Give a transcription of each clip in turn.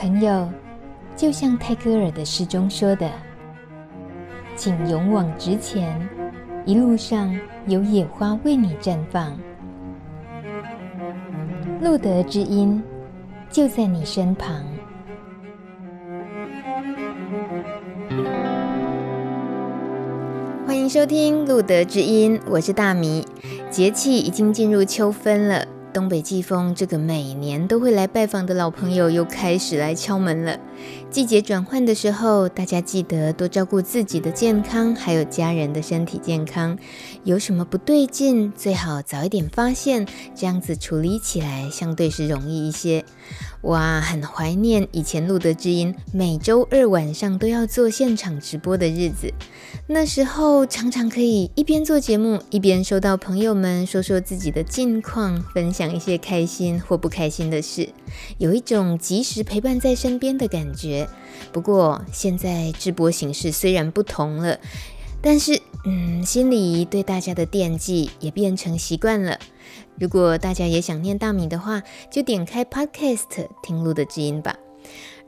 朋友，就像泰戈尔的诗中说的：“请勇往直前，一路上有野花为你绽放。”路德之音就在你身旁。欢迎收听路德之音，我是大米。节气已经进入秋分了。东北季风，这个每年都会来拜访的老朋友又开始来敲门了。季节转换的时候，大家记得多照顾自己的健康，还有家人的身体健康。有什么不对劲，最好早一点发现，这样子处理起来相对是容易一些。哇，很怀念以前录的知音每周二晚上都要做现场直播的日子。那时候常常可以一边做节目，一边收到朋友们说说自己的近况，分享一些开心或不开心的事，有一种及时陪伴在身边的感觉。不过现在直播形式虽然不同了，但是嗯，心里对大家的惦记也变成习惯了。如果大家也想念大米的话，就点开 Podcast 听露的知音吧。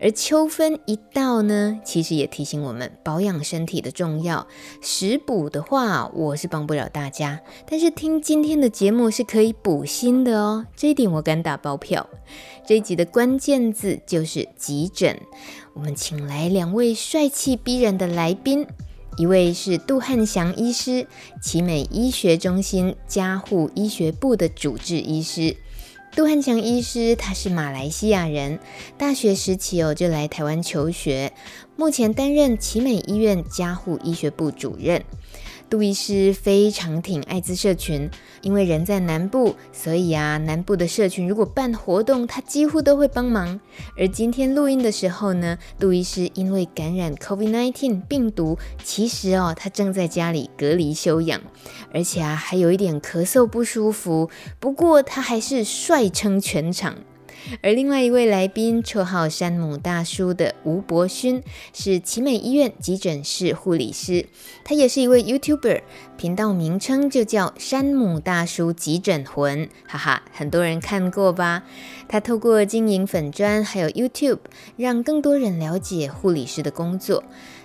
而秋分一到呢，其实也提醒我们保养身体的重要。食补的话，我是帮不了大家，但是听今天的节目是可以补心的哦，这一点我敢打包票。这一集的关键字就是急诊，我们请来两位帅气逼人的来宾。一位是杜汉祥医师，奇美医学中心加护医学部的主治医师。杜汉祥医师他是马来西亚人，大学时期哦就来台湾求学，目前担任奇美医院加护医学部主任。杜医师非常挺艾滋社群，因为人在南部，所以啊，南部的社群如果办活动，他几乎都会帮忙。而今天录音的时候呢，杜医师因为感染 COVID-19 病毒，其实哦，他正在家里隔离休养，而且啊，还有一点咳嗽不舒服。不过他还是帅撑全场。而另外一位来宾，绰号“山姆大叔”的吴博勋，是奇美医院急诊室护理师，他也是一位 YouTuber，频道名称就叫“山姆大叔急诊魂”，哈哈，很多人看过吧？他透过经营粉砖还有 YouTube，让更多人了解护理师的工作。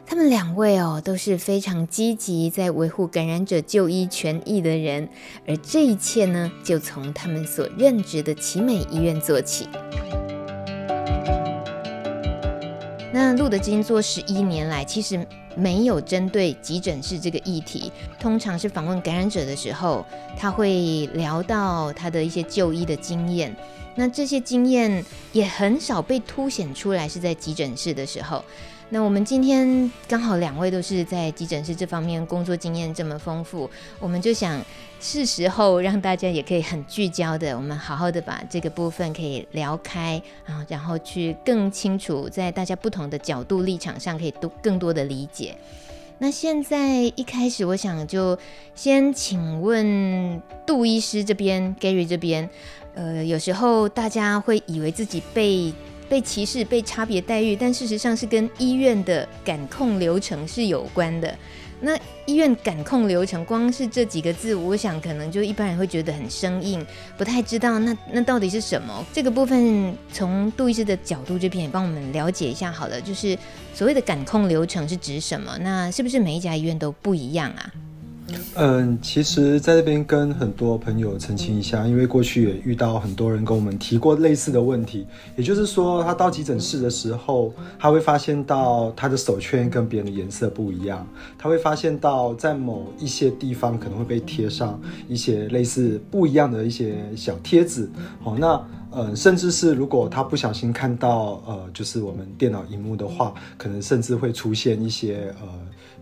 他们两位哦都是非常积极在维护感染者就医权益的人，而这一切呢，就从他们所任职的奇美医院做起。那路德金做十一年来，其实没有针对急诊室这个议题，通常是访问感染者的时候，他会聊到他的一些就医的经验。那这些经验也很少被凸显出来，是在急诊室的时候。那我们今天刚好两位都是在急诊室这方面工作经验这么丰富，我们就想是时候让大家也可以很聚焦的，我们好好的把这个部分可以聊开啊，然后去更清楚在大家不同的角度立场上可以多更多的理解。那现在一开始，我想就先请问杜医师这边，Gary 这边，呃，有时候大家会以为自己被被歧视、被差别待遇，但事实上是跟医院的感控流程是有关的。那医院感控流程，光是这几个字，我想可能就一般人会觉得很生硬，不太知道那那到底是什么。这个部分从杜医师的角度这边也帮我们了解一下好了，就是所谓的感控流程是指什么？那是不是每一家医院都不一样啊？嗯，其实在这边跟很多朋友澄清一下，因为过去也遇到很多人跟我们提过类似的问题，也就是说，他到急诊室的时候，他会发现到他的手圈跟别人的颜色不一样，他会发现到在某一些地方可能会被贴上一些类似不一样的一些小贴纸。好，那呃，甚至是如果他不小心看到呃，就是我们电脑荧幕的话，可能甚至会出现一些呃。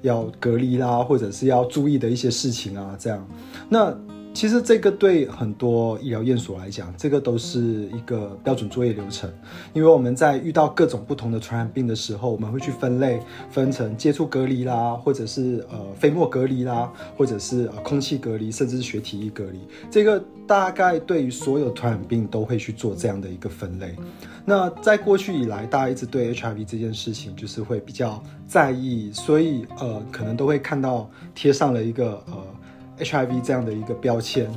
要隔离啦，或者是要注意的一些事情啊，这样。那其实这个对很多医疗院所来讲，这个都是一个标准作业流程。因为我们在遇到各种不同的传染病的时候，我们会去分类，分成接触隔离啦，或者是呃飞沫隔离啦，或者是呃空气隔离，甚至是血体液隔离。这个大概对于所有传染病都会去做这样的一个分类。那在过去以来，大家一直对 HIV 这件事情就是会比较在意，所以呃，可能都会看到贴上了一个呃 HIV 这样的一个标签。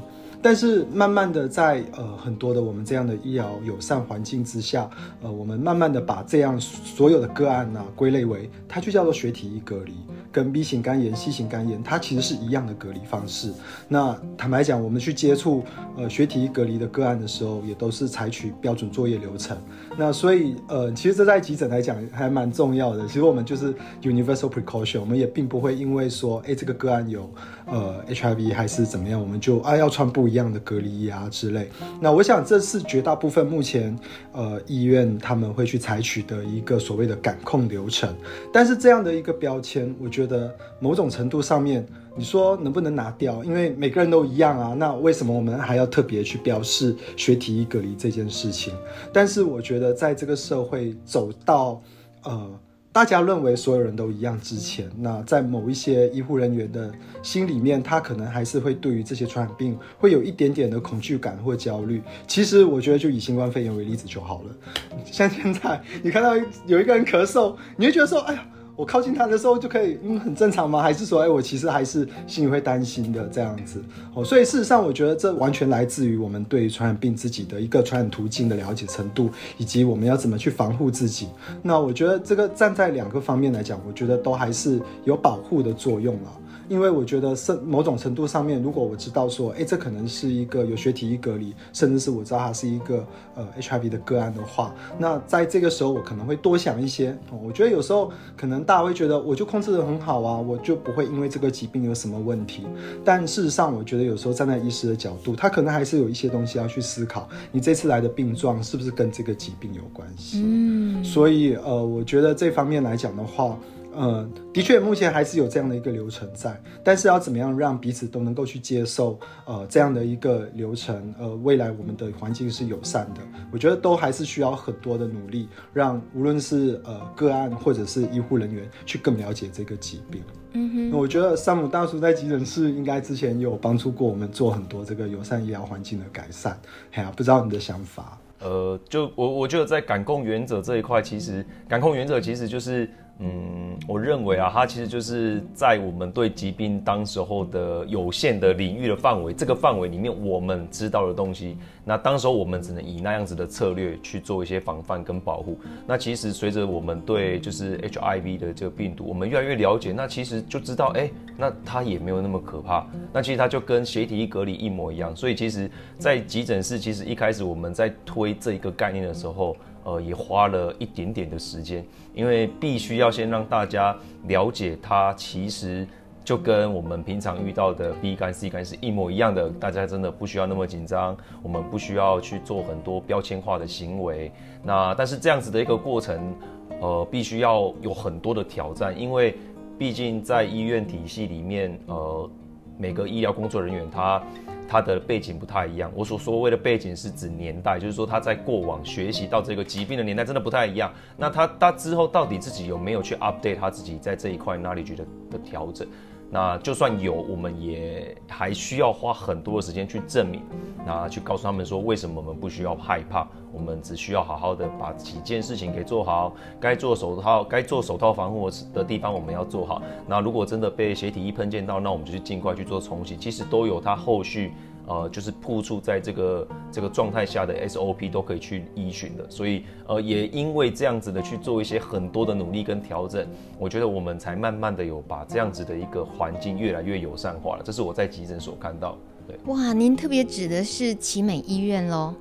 但是慢慢的在呃很多的我们这样的医疗友善环境之下，呃，我们慢慢的把这样所有的个案呢、归类为，它就叫做学体液隔离，跟 B 型肝炎、C 型肝炎，它其实是一样的隔离方式。那坦白讲，我们去接触呃学体液隔离的个案的时候，也都是采取标准作业流程。那所以呃，其实这在急诊来讲还蛮重要的。其实我们就是 universal precaution，我们也并不会因为说，哎，这个个案有呃 HIV 还是怎么样，我们就啊要穿布一样的隔离啊之类。那我想这是绝大部分目前呃医院他们会去采取的一个所谓的感控流程。但是这样的一个标签，我觉得某种程度上面。你说能不能拿掉？因为每个人都一样啊，那为什么我们还要特别去标示学体液隔离这件事情？但是我觉得，在这个社会走到呃大家认为所有人都一样之前，那在某一些医护人员的心里面，他可能还是会对于这些传染病会有一点点的恐惧感或焦虑。其实我觉得，就以新冠肺炎为例子就好了。像现在你看到有一个人咳嗽，你会觉得说：“哎呀。”我靠近他的时候就可以，嗯，很正常吗？还是说，哎，我其实还是心里会担心的这样子。哦，所以事实上，我觉得这完全来自于我们对于传染病自己的一个传染途径的了解程度，以及我们要怎么去防护自己。那我觉得这个站在两个方面来讲，我觉得都还是有保护的作用了。因为我觉得是某种程度上面，如果我知道说，哎，这可能是一个有学体液隔离，甚至是我知道它是一个呃 HIV 的个案的话，那在这个时候我可能会多想一些。哦，我觉得有时候可能大家会觉得我就控制的很好啊，我就不会因为这个疾病有什么问题。但事实上，我觉得有时候站在医师的角度，他可能还是有一些东西要去思考。你这次来的病状是不是跟这个疾病有关系？嗯，所以呃，我觉得这方面来讲的话。呃，的确，目前还是有这样的一个流程在，但是要怎么样让彼此都能够去接受，呃，这样的一个流程，呃，未来我们的环境是友善的，我觉得都还是需要很多的努力，让无论是呃个案或者是医护人员去更了解这个疾病。嗯哼，那我觉得山姆大叔在急诊室应该之前有帮助过我们做很多这个友善医疗环境的改善，哎呀，不知道你的想法？呃，就我我觉得在感控原则这一块，其实感控原则其实就是。嗯，我认为啊，它其实就是在我们对疾病当时候的有限的领域的范围，这个范围里面我们知道的东西，那当时候我们只能以那样子的策略去做一些防范跟保护。那其实随着我们对就是 HIV 的这个病毒，我们越来越了解，那其实就知道，哎、那它也没有那么可怕。那其实它就跟学体隔离一模一样。所以其实，在急诊室，其实一开始我们在推这一个概念的时候。呃，也花了一点点的时间，因为必须要先让大家了解，它其实就跟我们平常遇到的 B 肝、C 肝是一模一样的。大家真的不需要那么紧张，我们不需要去做很多标签化的行为。那但是这样子的一个过程，呃，必须要有很多的挑战，因为毕竟在医院体系里面，呃，每个医疗工作人员他。他的背景不太一样，我所所谓的背景是指年代，就是说他在过往学习到这个疾病的年代真的不太一样。那他他之后到底自己有没有去 update 他自己在这一块 knowledge 的的调整？那就算有，我们也还需要花很多的时间去证明，那去告诉他们说为什么我们不需要害怕，我们只需要好好的把几件事情给做好，该做手套该做手套防护的地方我们要做好。那如果真的被鞋体一喷溅到，那我们就去尽快去做冲洗。其实都有它后续。呃，就是铺出在这个这个状态下的 SOP 都可以去依循的，所以呃，也因为这样子的去做一些很多的努力跟调整，我觉得我们才慢慢的有把这样子的一个环境越来越友善化了。这是我在急诊所看到，对。哇，您特别指的是奇美医院喽？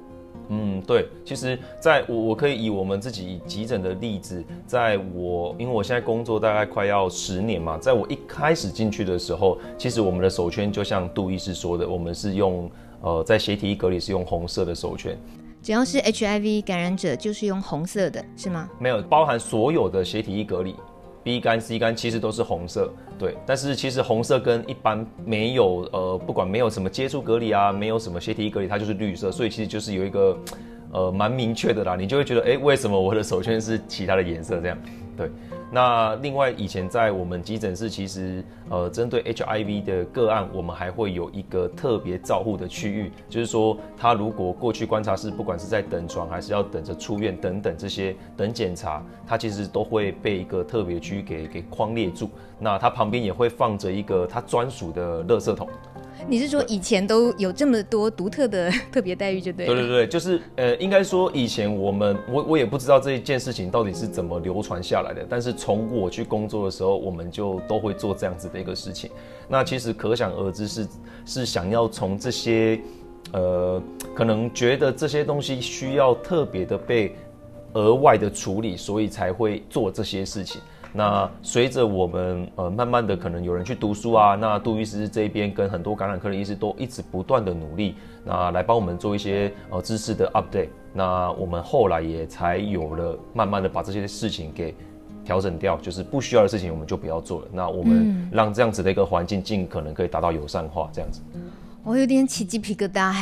嗯，对，其实在我我可以以我们自己急诊的例子，在我因为我现在工作大概快要十年嘛，在我一开始进去的时候，其实我们的手圈就像杜医师说的，我们是用呃在斜体液隔离是用红色的手圈，只要是 HIV 感染者就是用红色的，是吗？没有，包含所有的血体液隔离。B 杆、C 杆其实都是红色，对，但是其实红色跟一般没有呃，不管没有什么接触隔离啊，没有什么血体隔离，它就是绿色，所以其实就是有一个呃蛮明确的啦，你就会觉得，哎、为什么我的手圈是其他的颜色这样？对。那另外，以前在我们急诊室，其实呃，针对 HIV 的个案，我们还会有一个特别照护的区域，就是说，他如果过去观察室，不管是在等床，还是要等着出院等等这些等检查，他其实都会被一个特别区给给框列住。那他旁边也会放着一个他专属的垃圾桶。你是说以前都有这么多独特的 特别待遇就对？对对对，就是呃，应该说以前我们我我也不知道这一件事情到底是怎么流传下来的，但是从我去工作的时候，我们就都会做这样子的一个事情。那其实可想而知是是想要从这些呃，可能觉得这些东西需要特别的被额外的处理，所以才会做这些事情。那随着我们呃慢慢的可能有人去读书啊，那杜医师这边跟很多感染科的医师都一直不断的努力，那来帮我们做一些呃知识的 update。那我们后来也才有了慢慢的把这些事情给调整掉，就是不需要的事情我们就不要做了。那我们让这样子的一个环境尽可能可以达到友善化这样子。我有点起鸡皮疙瘩，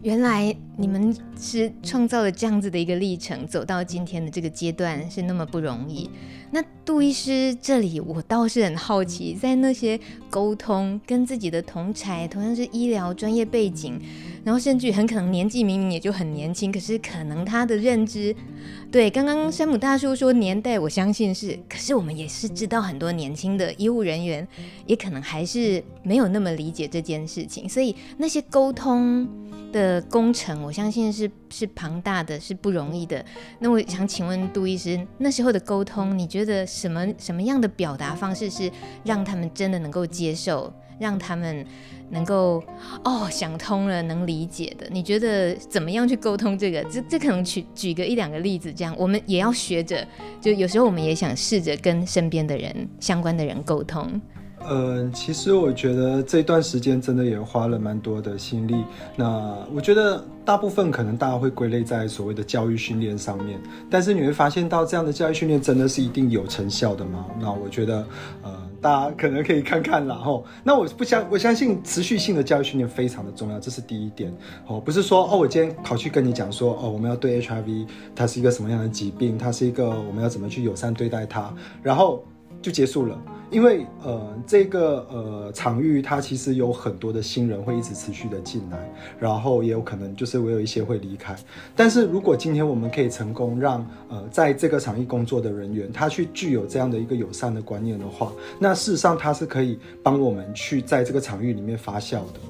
原来你们是创造了这样子的一个历程，走到今天的这个阶段是那么不容易。那杜医师这里，我倒是很好奇，在那些沟通跟自己的同侪，同样是医疗专业背景，然后甚至很可能年纪明明也就很年轻，可是可能他的认知，对，刚刚山姆大叔说年代，我相信是，可是我们也是知道很多年轻的医务人员，也可能还是没有那么理解这件事情，所以。那些沟通的工程，我相信是是庞大的，是不容易的。那我想请问杜医师，那时候的沟通，你觉得什么什么样的表达方式是让他们真的能够接受，让他们能够哦想通了，能理解的？你觉得怎么样去沟通这个？这这可能举举个一两个例子，这样我们也要学着。就有时候我们也想试着跟身边的人、相关的人沟通。嗯，其实我觉得这段时间真的也花了蛮多的心力。那我觉得大部分可能大家会归类在所谓的教育训练上面，但是你会发现到这样的教育训练真的是一定有成效的吗？那我觉得，呃，大家可能可以看看啦。吼，那我不相我相信持续性的教育训练非常的重要，这是第一点。哦，不是说哦，我今天跑去跟你讲说哦，我们要对 HIV 它是一个什么样的疾病，它是一个我们要怎么去友善对待它，然后就结束了。因为呃，这个呃场域它其实有很多的新人会一直持续的进来，然后也有可能就是我有一些会离开。但是如果今天我们可以成功让呃在这个场域工作的人员他去具有这样的一个友善的观念的话，那事实上他是可以帮我们去在这个场域里面发酵的。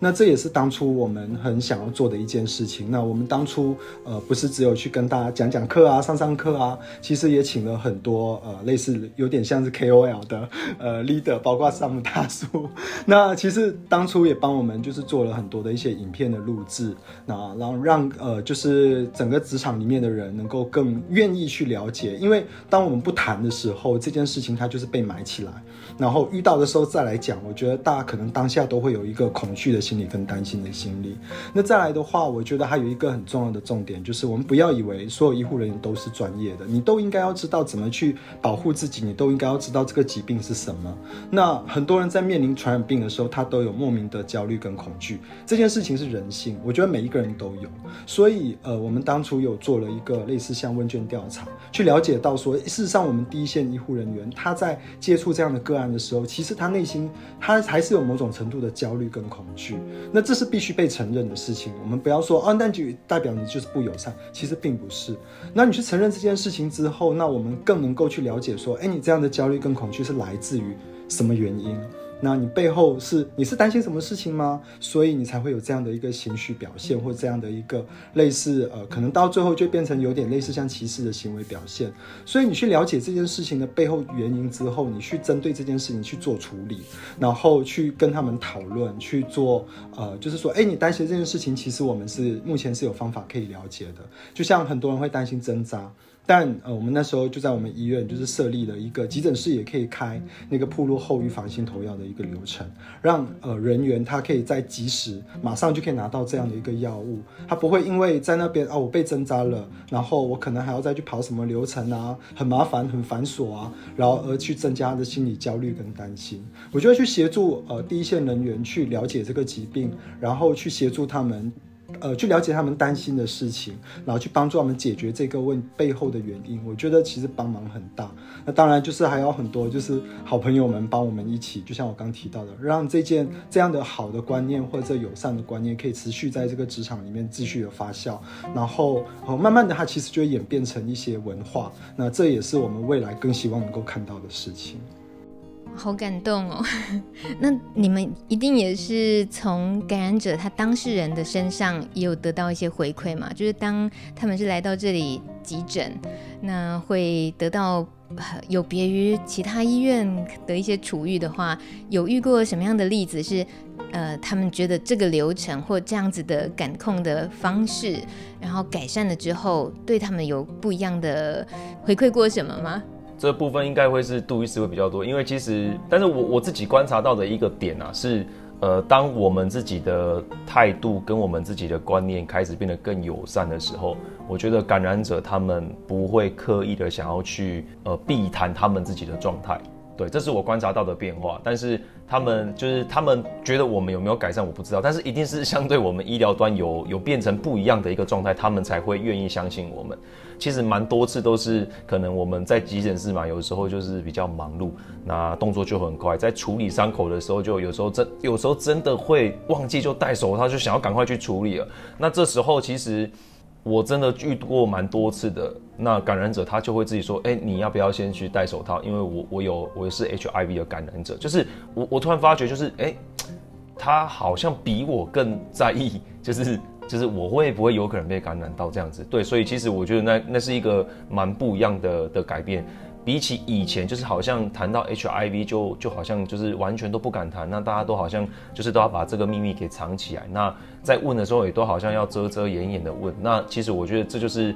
那这也是当初我们很想要做的一件事情。那我们当初呃不是只有去跟大家讲讲课啊、上上课啊，其实也请了很多呃类似有点像是 KOL 的呃 leader，包括山姆大叔。那其实当初也帮我们就是做了很多的一些影片的录制，那然后让呃就是整个职场里面的人能够更愿意去了解，因为当我们不谈的时候，这件事情它就是被埋起来，然后遇到的时候再来讲，我觉得大家可能当下都会有一个恐惧的心理跟担心的心理。那再来的话，我觉得还有一个很重要的重点，就是我们不要以为所有医护人员都是专业的，你都应该要知道怎么去保护自己，你都应该要知道这个疾病是什么。那很多人在面临传染病的时候，他都有莫名的焦虑跟恐惧。这件事情是人性，我觉得每一个人都有。所以，呃，我们当初有做了一个类似像问卷调查，去了解到说，事实上我们第一线医护人员他在接触这样的个案的时候，其实他内心他还是有某种程度的焦虑跟恐惧。那这是必须被承认的事情，我们不要说啊，那就代表你就是不友善，其实并不是。那你去承认这件事情之后，那我们更能够去了解说，哎，你这样的焦虑跟恐惧是来自于什么原因？那你背后是你是担心什么事情吗？所以你才会有这样的一个情绪表现，或这样的一个类似呃，可能到最后就变成有点类似像歧视的行为表现。所以你去了解这件事情的背后原因之后，你去针对这件事情去做处理，然后去跟他们讨论，去做呃，就是说，哎，你担心这件事情，其实我们是目前是有方法可以了解的。就像很多人会担心针扎。但呃，我们那时候就在我们医院，就是设立了一个急诊室，也可以开那个铺路后预防性投药的一个流程，让呃人员他可以在及时马上就可以拿到这样的一个药物，他不会因为在那边啊我被针扎了，然后我可能还要再去跑什么流程啊，很麻烦很繁琐啊，然后而去增加他的心理焦虑跟担心。我就会去协助呃第一线人员去了解这个疾病，然后去协助他们。呃，去了解他们担心的事情，然后去帮助他们解决这个问背后的原因。我觉得其实帮忙很大。那当然就是还有很多，就是好朋友们帮我们一起，就像我刚提到的，让这件这样的好的观念或者友善的观念可以持续在这个职场里面继续的发酵。然后，呃，慢慢的它其实就演变成一些文化。那这也是我们未来更希望能够看到的事情。好感动哦！那你们一定也是从感染者他当事人的身上也有得到一些回馈嘛？就是当他们是来到这里急诊，那会得到有别于其他医院的一些处遇的话，有遇过什么样的例子是？呃，他们觉得这个流程或这样子的感控的方式，然后改善了之后，对他们有不一样的回馈过什么吗？这部分应该会是杜医师会比较多，因为其实，但是我我自己观察到的一个点啊，是呃，当我们自己的态度跟我们自己的观念开始变得更友善的时候，我觉得感染者他们不会刻意的想要去呃避谈他们自己的状态。对，这是我观察到的变化，但是他们就是他们觉得我们有没有改善，我不知道，但是一定是相对我们医疗端有有变成不一样的一个状态，他们才会愿意相信我们。其实蛮多次都是可能我们在急诊室嘛，有时候就是比较忙碌，那动作就很快，在处理伤口的时候，就有时候真有时候真的会忘记就戴手套，就想要赶快去处理了。那这时候其实。我真的遇过蛮多次的，那感染者他就会自己说，哎、你要不要先去戴手套？因为我我有我是 HIV 的感染者，就是我我突然发觉，就是哎、他好像比我更在意，就是就是我会不会有可能被感染到这样子？对，所以其实我觉得那那是一个蛮不一样的的改变。比起以前，就是好像谈到 HIV 就就好像就是完全都不敢谈，那大家都好像就是都要把这个秘密给藏起来。那在问的时候也都好像要遮遮掩掩的问。那其实我觉得这就是。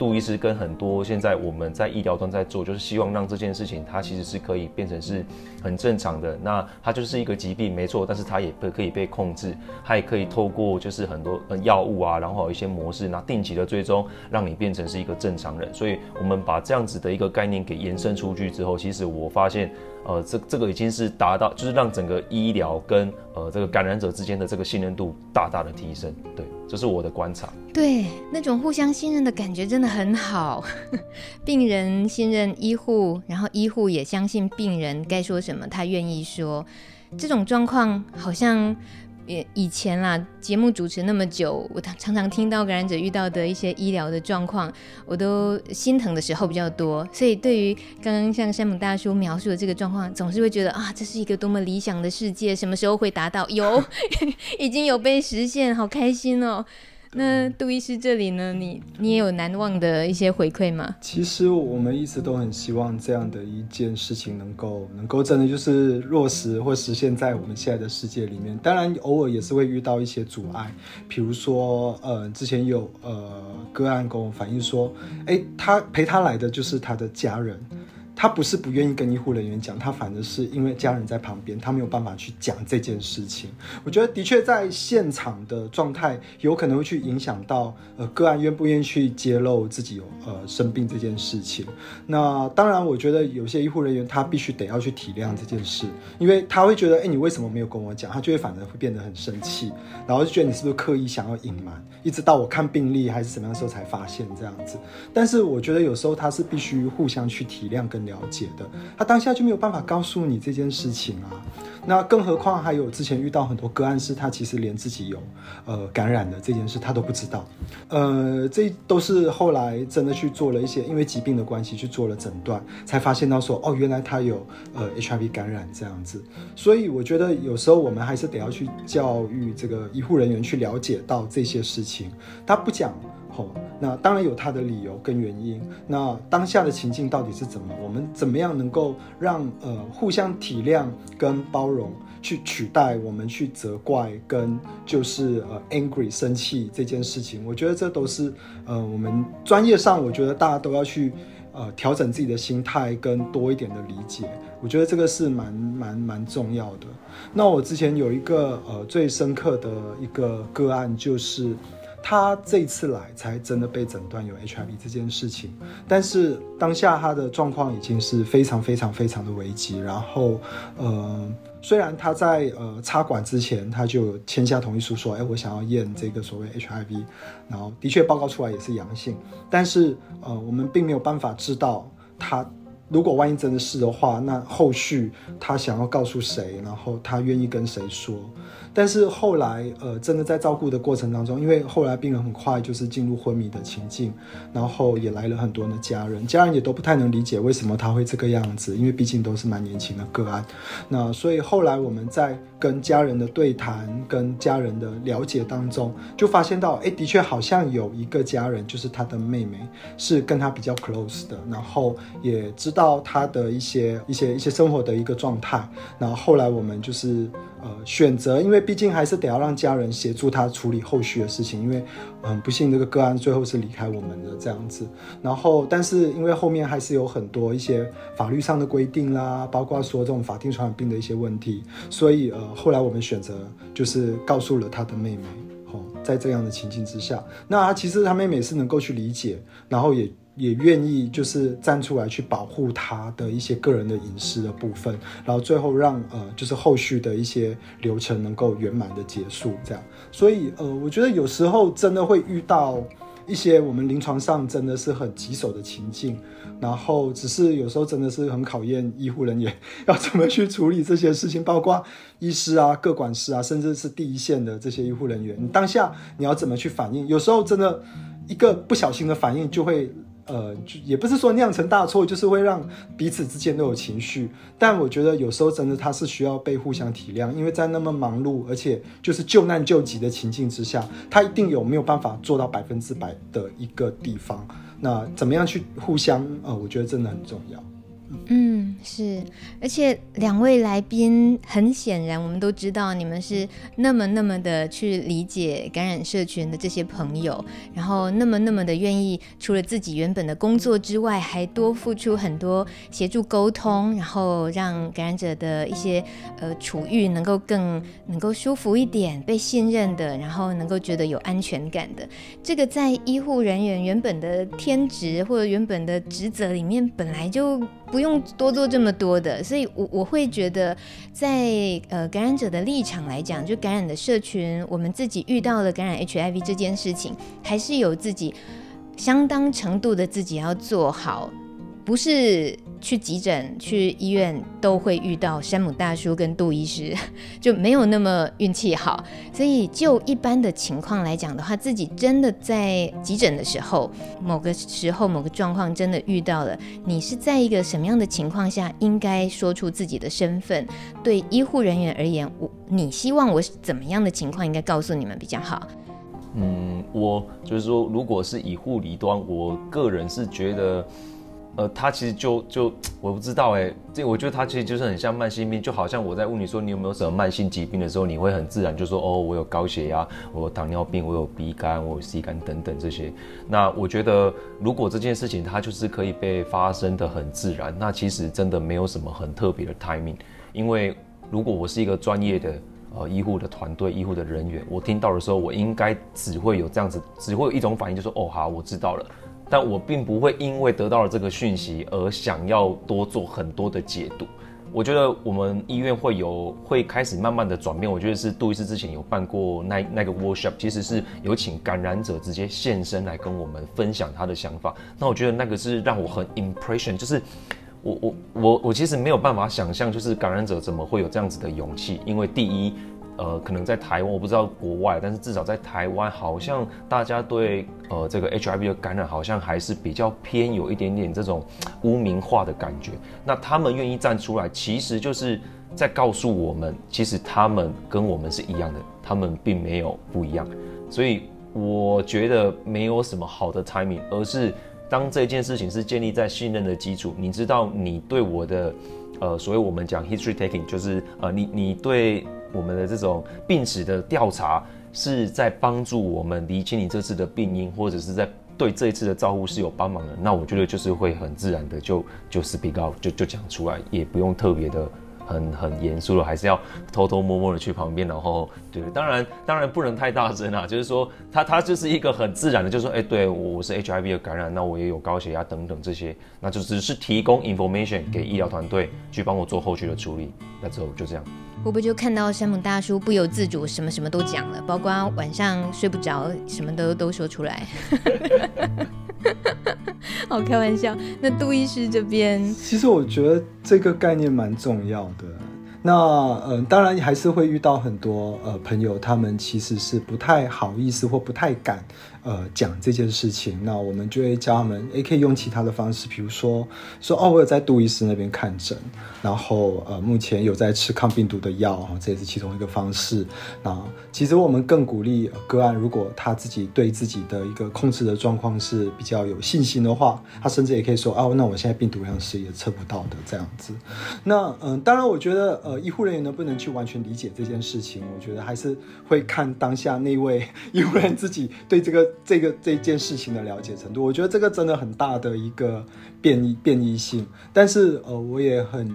杜医师跟很多现在我们在医疗端在做，就是希望让这件事情它其实是可以变成是很正常的。那它就是一个疾病没错，但是它也可可以被控制，它也可以透过就是很多药物啊，然后有一些模式，那定期的追踪，让你变成是一个正常人。所以我们把这样子的一个概念给延伸出去之后，其实我发现。呃，这这个已经是达到，就是让整个医疗跟呃这个感染者之间的这个信任度大大的提升。对，这是我的观察。对，那种互相信任的感觉真的很好。病人信任医护，然后医护也相信病人该说什么，他愿意说。这种状况好像。以前啦，节目主持那么久，我常常听到感染者遇到的一些医疗的状况，我都心疼的时候比较多。所以对于刚刚像山姆大叔描述的这个状况，总是会觉得啊，这是一个多么理想的世界，什么时候会达到？有，已经有被实现，好开心哦。那杜医师这里呢？你你也有难忘的一些回馈吗？其实我们一直都很希望这样的一件事情能够能够真的就是落实或实现在我们现在的世界里面。当然，偶尔也是会遇到一些阻碍，比如说，呃，之前有呃个案跟我反映说，诶，他陪他来的就是他的家人。他不是不愿意跟医护人员讲，他反而是因为家人在旁边，他没有办法去讲这件事情。我觉得的确在现场的状态有可能会去影响到呃个案愿不愿意去揭露自己有呃生病这件事情。那当然，我觉得有些医护人员他必须得要去体谅这件事，因为他会觉得，哎，你为什么没有跟我讲？他就会反而会变得很生气，然后就觉得你是不是刻意想要隐瞒，一直到我看病历还是什么样的时候才发现这样子。但是我觉得有时候他是必须互相去体谅跟。了解的，他当下就没有办法告诉你这件事情啊。那更何况还有之前遇到很多个案，是他其实连自己有呃感染的这件事他都不知道。呃，这都是后来真的去做了一些，因为疾病的关系去做了诊断，才发现到说哦，原来他有呃 HIV 感染这样子。所以我觉得有时候我们还是得要去教育这个医护人员去了解到这些事情。他不讲。那当然有他的理由跟原因。那当下的情境到底是怎么？我们怎么样能够让呃互相体谅跟包容，去取代我们去责怪跟就是呃 angry 生气这件事情？我觉得这都是呃我们专业上，我觉得大家都要去呃调整自己的心态跟多一点的理解。我觉得这个是蛮蛮蛮重要的。那我之前有一个呃最深刻的一个个案就是。他这次来才真的被诊断有 HIV 这件事情，但是当下他的状况已经是非常非常非常的危急。然后，呃，虽然他在呃插管之前他就签下同意书说，哎，我想要验这个所谓 HIV，然后的确报告出来也是阳性，但是呃，我们并没有办法知道他如果万一真的是的话，那后续他想要告诉谁，然后他愿意跟谁说？但是后来，呃，真的在照顾的过程当中，因为后来病人很快就是进入昏迷的情境，然后也来了很多的家人，家人也都不太能理解为什么他会这个样子，因为毕竟都是蛮年轻的个案。那所以后来我们在跟家人的对谈、跟家人的了解当中，就发现到，哎，的确好像有一个家人，就是他的妹妹，是跟他比较 close 的，然后也知道他的一些一些一些生活的一个状态。然后后来我们就是呃选择，因为。毕竟还是得要让家人协助他处理后续的事情，因为很不幸这个个案最后是离开我们的这样子。然后，但是因为后面还是有很多一些法律上的规定啦，包括说这种法定传染病的一些问题，所以呃，后来我们选择就是告诉了他的妹妹。哦，在这样的情境之下，那他其实他妹妹是能够去理解，然后也。也愿意就是站出来去保护他的一些个人的隐私的部分，然后最后让呃就是后续的一些流程能够圆满的结束，这样。所以呃，我觉得有时候真的会遇到一些我们临床上真的是很棘手的情境，然后只是有时候真的是很考验医护人员要怎么去处理这些事情，包括医师啊、各管师啊，甚至是第一线的这些医护人员，你当下你要怎么去反应？有时候真的一个不小心的反应就会。呃，就也不是说酿成大错，就是会让彼此之间都有情绪。但我觉得有时候真的他是需要被互相体谅，因为在那么忙碌，而且就是救难救急的情境之下，他一定有没有办法做到百分之百的一个地方。那怎么样去互相？呃，我觉得真的很重要。嗯，是，而且两位来宾很显然，我们都知道你们是那么那么的去理解感染社群的这些朋友，然后那么那么的愿意，除了自己原本的工作之外，还多付出很多协助沟通，然后让感染者的一些呃处遇能够更能够舒服一点，被信任的，然后能够觉得有安全感的。这个在医护人员原本的天职或者原本的职责里面，本来就不。用多做这么多的，所以我我会觉得在，在呃感染者的立场来讲，就感染的社群，我们自己遇到了感染 HIV 这件事情，还是有自己相当程度的自己要做好。不是去急诊、去医院都会遇到山姆大叔跟杜医师，就没有那么运气好。所以就一般的情况来讲的话，自己真的在急诊的时候，某个时候、某个状况真的遇到了，你是在一个什么样的情况下应该说出自己的身份？对医护人员而言，我你希望我怎么样的情况应该告诉你们比较好？嗯，我就是说，如果是以护理端，我个人是觉得。呃，他其实就就我不知道哎，这我觉得他其实就是很像慢性病，就好像我在问你说你有没有什么慢性疾病的时候，你会很自然就说哦，我有高血压，我有糖尿病，我有鼻肝，我有 C 肝等等这些。那我觉得如果这件事情它就是可以被发生的很自然，那其实真的没有什么很特别的 timing。因为如果我是一个专业的呃医护的团队、医护的人员，我听到的时候，我应该只会有这样子，只会有一种反应，就说哦好，我知道了。但我并不会因为得到了这个讯息而想要多做很多的解读。我觉得我们医院会有会开始慢慢的转变。我觉得是杜医师之前有办过那那个 workshop，其实是有请感染者直接现身来跟我们分享他的想法。那我觉得那个是让我很 impression，就是我我我我其实没有办法想象，就是感染者怎么会有这样子的勇气，因为第一。呃，可能在台湾我不知道国外，但是至少在台湾，好像大家对呃这个 HIV 的感染好像还是比较偏有一点点这种污名化的感觉。那他们愿意站出来，其实就是在告诉我们，其实他们跟我们是一样的，他们并没有不一样。所以我觉得没有什么好的 timing，而是当这件事情是建立在信任的基础，你知道你对我的呃，所谓我们讲 history taking，就是呃你你对。我们的这种病史的调查是在帮助我们厘清你这次的病因，或者是在对这一次的照顾是有帮忙的。那我觉得就是会很自然的就就 speak out 就就讲出来，也不用特别的很很严肃了，还是要偷偷摸摸的去旁边，然后对，当然当然不能太大声啊，就是说他他就是一个很自然的，就是说哎，对我我是 HIV 的感染，那我也有高血压等等这些，那就只是提供 information 给医疗团队去帮我做后续的处理，那之后就这样。会不会就看到山姆大叔不由自主，什么什么都讲了，包括晚上睡不着，什么都都说出来。好，开玩笑。那杜医师这边，其实我觉得这个概念蛮重要的。那呃，当然还是会遇到很多呃朋友，他们其实是不太好意思或不太敢。呃，讲这件事情，那我们就会教他们，也可以用其他的方式，比如说说哦，我有在杜医师那边看诊，然后呃，目前有在吃抗病毒的药，这也是其中一个方式。那其实我们更鼓励个案，如果他自己对自己的一个控制的状况是比较有信心的话，他甚至也可以说哦，那我现在病毒量是也测不到的这样子。那嗯、当然，我觉得呃，医护人员能不能去完全理解这件事情，我觉得还是会看当下那位 医护人员自己对这个。这个这件事情的了解程度，我觉得这个真的很大的一个变异变异性。但是呃，我也很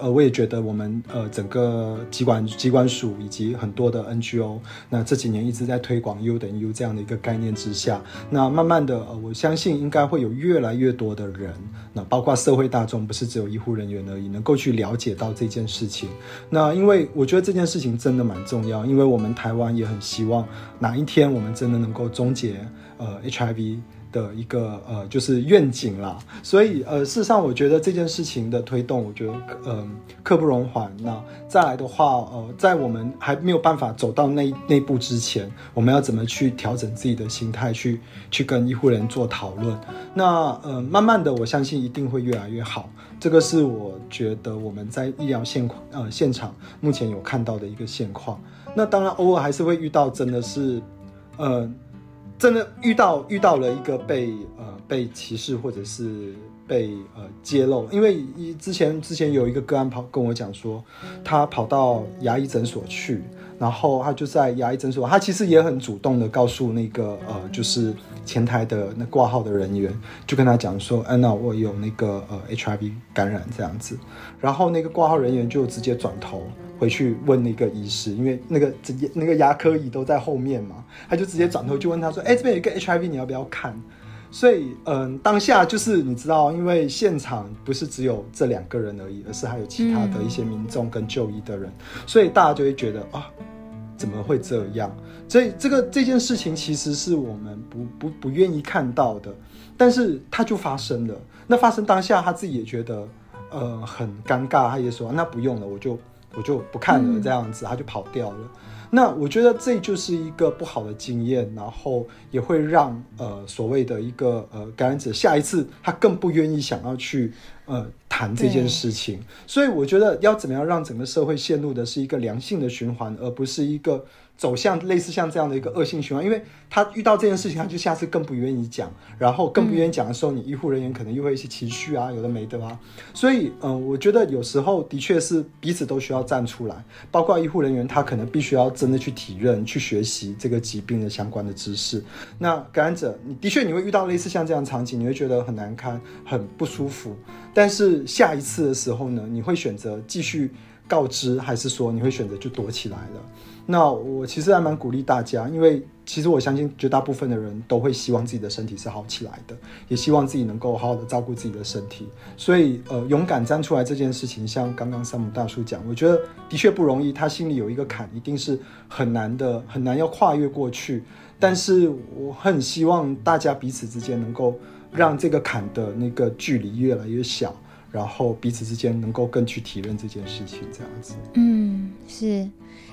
呃，我也觉得我们呃整个机关机关署以及很多的 NGO，那这几年一直在推广 U 等于 U 这样的一个概念之下，那慢慢的呃，我相信应该会有越来越多的人，那包括社会大众，不是只有医护人员而已，能够去了解到这件事情。那因为我觉得这件事情真的蛮重要，因为我们台湾也很希望哪一天我们真的能够终结。呃，HIV 的一个呃，就是愿景啦，所以呃，事实上我觉得这件事情的推动，我觉得呃，刻不容缓。那再来的话，呃，在我们还没有办法走到那那步之前，我们要怎么去调整自己的心态，去去跟医护人做讨论？那呃，慢慢的，我相信一定会越来越好。这个是我觉得我们在医疗现况呃现场目前有看到的一个现况。那当然，偶尔还是会遇到真的是呃。真的遇到遇到了一个被呃被歧视或者是被呃揭露，因为一之前之前有一个个案跑跟我讲说，他跑到牙医诊所去，然后他就在牙医诊所，他其实也很主动的告诉那个呃就是前台的那挂号的人员，就跟他讲说，哎，那我有那个呃 HIV 感染这样子，然后那个挂号人员就直接转头。回去问那个医师，因为那个直接那个牙科椅都在后面嘛，他就直接转头就问他说：“哎、欸，这边有一个 HIV，你要不要看？”所以，嗯，当下就是你知道，因为现场不是只有这两个人而已，而是还有其他的一些民众跟就医的人，嗯、所以大家就会觉得啊，怎么会这样？所以这个这件事情其实是我们不不不愿意看到的，但是它就发生了。那发生当下，他自己也觉得呃很尴尬，他也说：“那不用了，我就。”我就不看了，这样子他就跑掉了。那我觉得这就是一个不好的经验，然后也会让呃所谓的一个呃感染者下一次他更不愿意想要去呃谈这件事情。所以我觉得要怎么样让整个社会陷入的是一个良性的循环，而不是一个。走向类似像这样的一个恶性循环，因为他遇到这件事情，他就下次更不愿意讲，然后更不愿意讲的时候，你医护人员可能又会一些情绪啊，有的没的啊。所以，嗯，我觉得有时候的确是彼此都需要站出来，包括医护人员，他可能必须要真的去体认、去学习这个疾病的相关的知识。那感染者，你的确你会遇到类似像这样的场景，你会觉得很难堪、很不舒服。但是下一次的时候呢，你会选择继续告知，还是说你会选择就躲起来了？那我其实还蛮鼓励大家，因为其实我相信绝大部分的人都会希望自己的身体是好起来的，也希望自己能够好好的照顾自己的身体。所以，呃，勇敢站出来这件事情，像刚刚山姆大叔讲，我觉得的确不容易。他心里有一个坎，一定是很难的，很难要跨越过去。但是，我很希望大家彼此之间能够让这个坎的那个距离越来越小，然后彼此之间能够更去体认这件事情，这样子。嗯，是。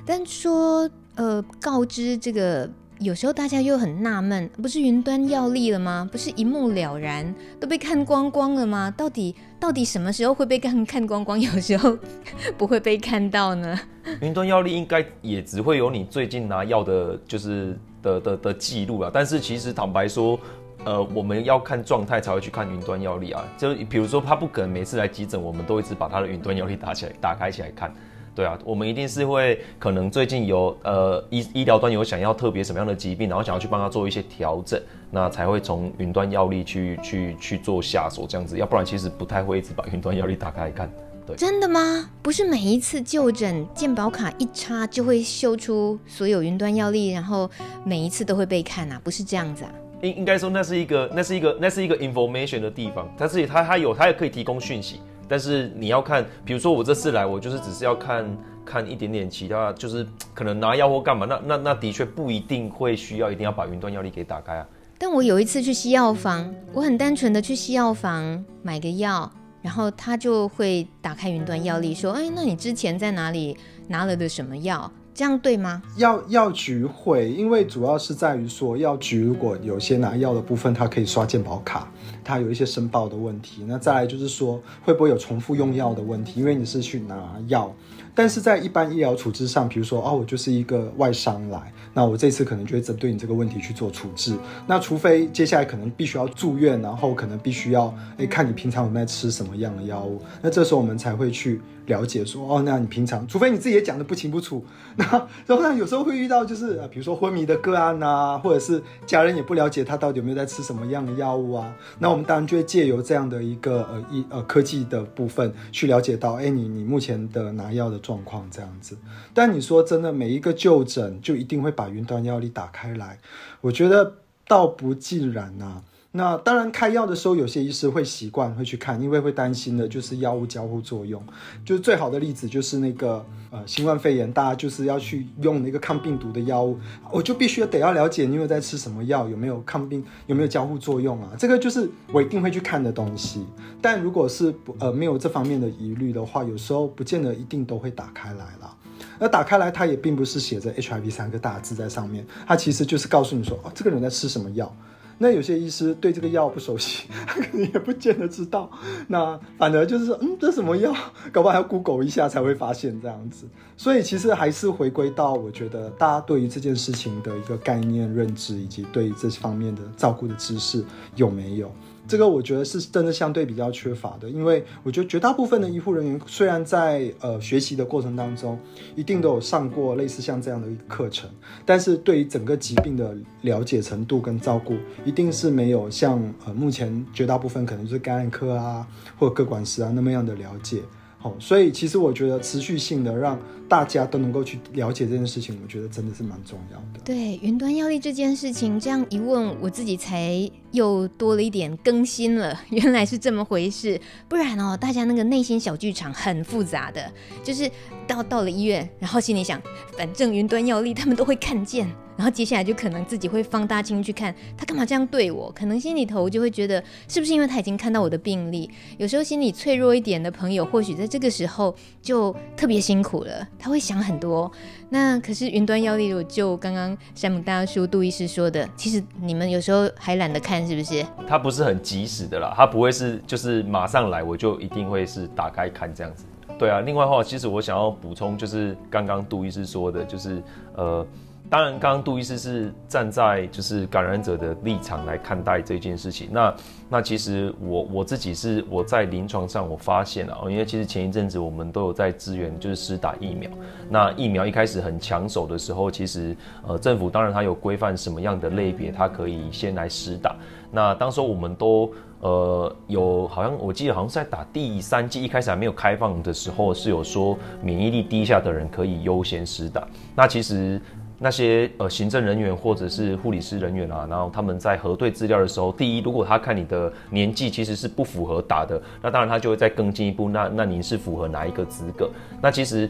但说，呃，告知这个，有时候大家又很纳闷，不是云端药力了吗？不是一目了然，都被看光光了吗？到底到底什么时候会被看 看光光？有时候 不会被看到呢？云端药力应该也只会有你最近拿药的，就是的的的记录啊。但是其实坦白说，呃，我们要看状态才会去看云端药力啊。就比如说他不可能每次来急诊，我们都一直把他的云端药力打起来、打开起来看。对啊，我们一定是会可能最近有呃医医疗端有想要特别什么样的疾病，然后想要去帮他做一些调整，那才会从云端药力去去去做下手这样子，要不然其实不太会一直把云端药力打开来看。对，真的吗？不是每一次就诊健保卡一插就会秀出所有云端药力，然后每一次都会被看啊？不是这样子啊？应应该说那是一个那是一个那是一个 information 的地方，但是它它有它也可以提供讯息。但是你要看，比如说我这次来，我就是只是要看看一点点其他，就是可能拿药或干嘛，那那那的确不一定会需要一定要把云端药力给打开啊。但我有一次去西药房，我很单纯的去西药房买个药，然后他就会打开云端药力说：“哎，那你之前在哪里拿了的什么药？”这样对吗？药药局会，因为主要是在于说，药局如果有些拿药的部分，它可以刷健保卡，它有一些申报的问题。那再来就是说，会不会有重复用药的问题？因为你是去拿药。但是在一般医疗处置上，比如说哦，我就是一个外伤来，那我这次可能就会针对你这个问题去做处置。那除非接下来可能必须要住院，然后可能必须要诶看你平常有没有在吃什么样的药物，那这时候我们才会去了解说哦，那你平常除非你自己也讲的不清不楚，那然后呢有时候会遇到就是比如说昏迷的个案啊，或者是家人也不了解他到底有没有在吃什么样的药物啊，那我们当然就会借由这样的一个呃医呃科技的部分去了解到，哎，你你目前的拿药的。状况这样子，但你说真的，每一个就诊就一定会把云端药历打开来？我觉得倒不尽然呐、那当然，开药的时候，有些医师会习惯会去看，因为会担心的就是药物交互作用。就是最好的例子就是那个呃新冠肺炎，大家就是要去用那个抗病毒的药物，我就必须得要了解你有在吃什么药，有没有抗病，有没有交互作用啊？这个就是我一定会去看的东西。但如果是不呃没有这方面的疑虑的话，有时候不见得一定都会打开来了。而打开来，它也并不是写着 HIV 三个大字在上面，它其实就是告诉你说，哦，这个人在吃什么药。那有些医师对这个药不熟悉，他可能也不见得知道。那反而就是说，嗯，这什么药？搞不好还要 Google 一下才会发现这样子。所以其实还是回归到，我觉得大家对于这件事情的一个概念认知，以及对于这方面的照顾的知识有没有。这个我觉得是真的相对比较缺乏的，因为我觉得绝大部分的医护人员虽然在呃学习的过程当中，一定都有上过类似像这样的一个课程，但是对于整个疾病的了解程度跟照顾，一定是没有像呃目前绝大部分可能就是感染科啊或者个管师啊那么样的了解。好，所以其实我觉得持续性的让大家都能够去了解这件事情，我觉得真的是蛮重要的。对，云端药历这件事情，这样一问，我自己才又多了一点更新了。原来是这么回事，不然哦，大家那个内心小剧场很复杂的，就是到到了医院，然后心里想，反正云端药历他们都会看见。然后接下来就可能自己会放大镜去看他干嘛这样对我，可能心里头就会觉得是不是因为他已经看到我的病历？有时候心里脆弱一点的朋友，或许在这个时候就特别辛苦了，他会想很多。那可是云端药历，就刚刚山姆大叔杜医师说的，其实你们有时候还懒得看，是不是？他不是很及时的啦，他不会是就是马上来我就一定会是打开看这样子。对啊，另外的话，其实我想要补充就是刚刚杜医师说的，就是呃。当然，刚刚杜医师是站在就是感染者的立场来看待这件事情。那那其实我我自己是我在临床上我发现了，因为其实前一阵子我们都有在支援，就是施打疫苗。那疫苗一开始很抢手的时候，其实呃政府当然它有规范什么样的类别，它可以先来施打。那当时我们都呃有好像我记得好像是在打第三剂一开始还没有开放的时候，是有说免疫力低下的人可以优先施打。那其实。那些呃行政人员或者是护理师人员啊，然后他们在核对资料的时候，第一，如果他看你的年纪其实是不符合打的，那当然他就会再更进一步，那那您是符合哪一个资格？那其实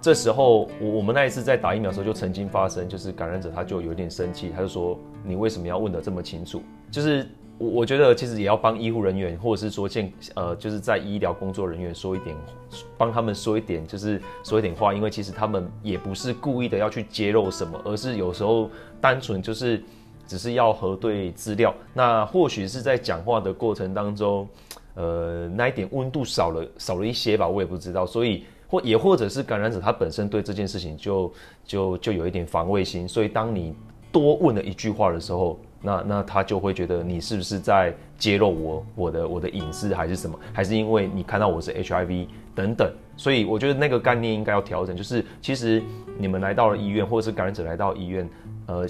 这时候我我们那一次在打疫苗的时候就曾经发生，就是感染者他就有点生气，他就说你为什么要问得这么清楚？就是。我我觉得其实也要帮医护人员，或者是说健呃，就是在医疗工作人员说一点，帮他们说一点，就是说一点话，因为其实他们也不是故意的要去揭露什么，而是有时候单纯就是只是要核对资料。那或许是在讲话的过程当中，呃，那一点温度少了少了一些吧，我也不知道。所以或也或者是感染者他本身对这件事情就就就有一点防卫心，所以当你多问了一句话的时候。那那他就会觉得你是不是在揭露我我的我的隐私还是什么？还是因为你看到我是 HIV 等等？所以我觉得那个概念应该要调整，就是其实你们来到了医院，或者是感染者来到医院，呃，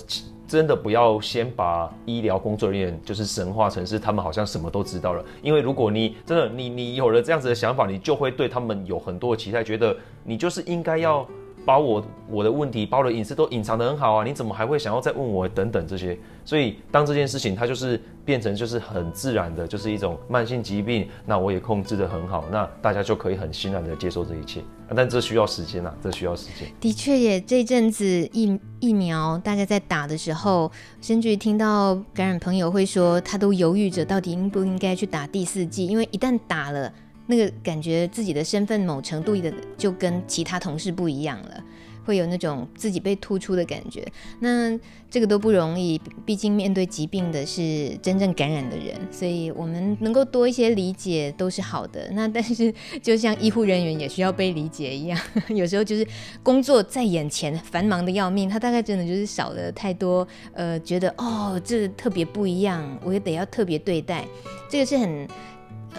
真的不要先把医疗工作人员就是神化成是他们好像什么都知道了。因为如果你真的你你有了这样子的想法，你就会对他们有很多的期待，觉得你就是应该要把我我的问题、把我的隐私都隐藏得很好啊，你怎么还会想要再问我等等这些？所以当这件事情它就是变成就是很自然的，就是一种慢性疾病，那我也控制得很好，那大家就可以很欣然的接受这一切。但这需要时间啊，这需要时间。的确也，这阵子疫疫苗大家在打的时候，甚至听到感染朋友会说，他都犹豫着到底应不应该去打第四剂，因为一旦打了。那个感觉自己的身份某程度的就跟其他同事不一样了，会有那种自己被突出的感觉。那这个都不容易，毕竟面对疾病的是真正感染的人，所以我们能够多一些理解都是好的。那但是就像医护人员也需要被理解一样，有时候就是工作在眼前，繁忙的要命，他大概真的就是少了太多，呃，觉得哦，这特别不一样，我也得要特别对待，这个是很。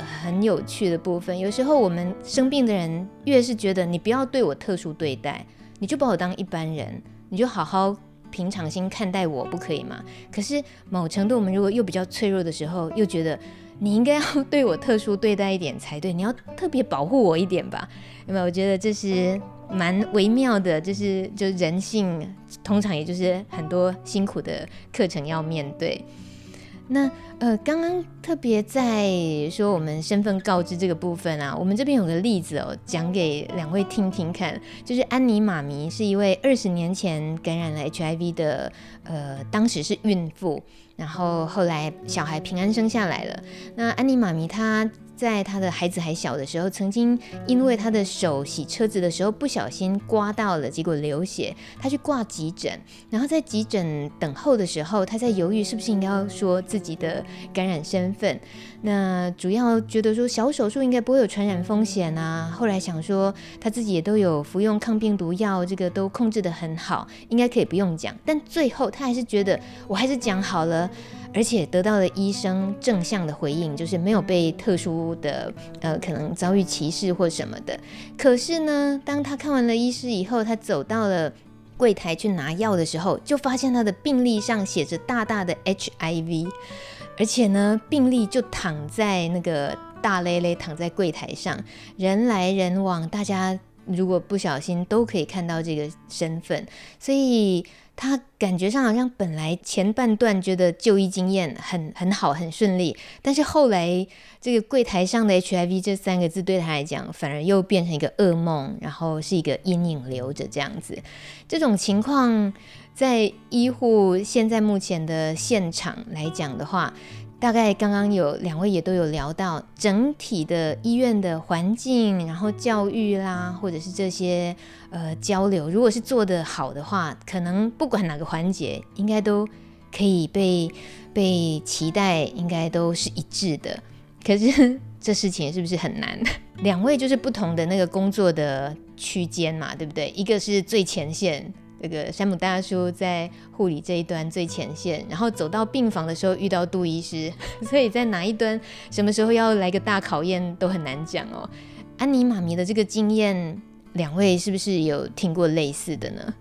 很有趣的部分，有时候我们生病的人越是觉得你不要对我特殊对待，你就把我当一般人，你就好好平常心看待我，不可以吗？可是某程度我们如果又比较脆弱的时候，又觉得你应该要 对我特殊对待一点才对，你要特别保护我一点吧？有没有？我觉得这是蛮微妙的，就是就人性，通常也就是很多辛苦的课程要面对。那呃，刚刚特别在说我们身份告知这个部分啊，我们这边有个例子哦，讲给两位听听看。就是安妮妈咪是一位二十年前感染了 HIV 的，呃，当时是孕妇，然后后来小孩平安生下来了。那安妮妈咪她。在他的孩子还小的时候，曾经因为他的手洗车子的时候不小心刮到了，结果流血，他去挂急诊。然后在急诊等候的时候，他在犹豫是不是应该要说自己的感染身份。那主要觉得说小手术应该不会有传染风险啊。后来想说他自己也都有服用抗病毒药，这个都控制得很好，应该可以不用讲。但最后他还是觉得我还是讲好了。而且得到了医生正向的回应，就是没有被特殊的呃可能遭遇歧视或什么的。可是呢，当他看完了医师以后，他走到了柜台去拿药的时候，就发现他的病历上写着大大的 HIV，而且呢，病历就躺在那个大咧咧躺在柜台上，人来人往，大家如果不小心都可以看到这个身份，所以。他感觉上好像本来前半段觉得就医经验很很好很顺利，但是后来这个柜台上的 HIV 这三个字对他来讲反而又变成一个噩梦，然后是一个阴影留着这样子。这种情况在医护现在目前的现场来讲的话。大概刚刚有两位也都有聊到整体的医院的环境，然后教育啦，或者是这些呃交流，如果是做得好的话，可能不管哪个环节，应该都可以被被期待，应该都是一致的。可是这事情是不是很难？两位就是不同的那个工作的区间嘛，对不对？一个是最前线。这个山姆大叔在护理这一端最前线，然后走到病房的时候遇到杜医师，所以在哪一端什么时候要来个大考验都很难讲哦。安妮妈咪的这个经验，两位是不是有听过类似的呢？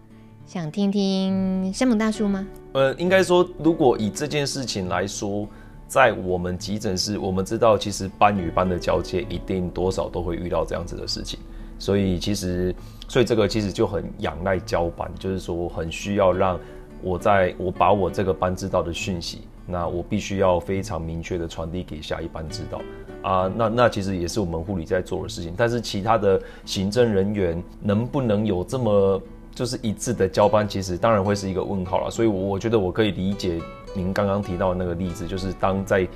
想听听山姆大叔吗？呃，应该说，如果以这件事情来说，在我们急诊室，我们知道其实班与班的交接一定多少都会遇到这样子的事情。所以其实，所以这个其实就很仰赖交班，就是说很需要让我在我把我这个班知道的讯息，那我必须要非常明确的传递给下一班知道啊。那那其实也是我们护理在做的事情。但是其他的行政人员能不能有这么就是一致的交班，其实当然会是一个问号了。所以我觉得我可以理解您刚刚提到的那个例子，就是当在。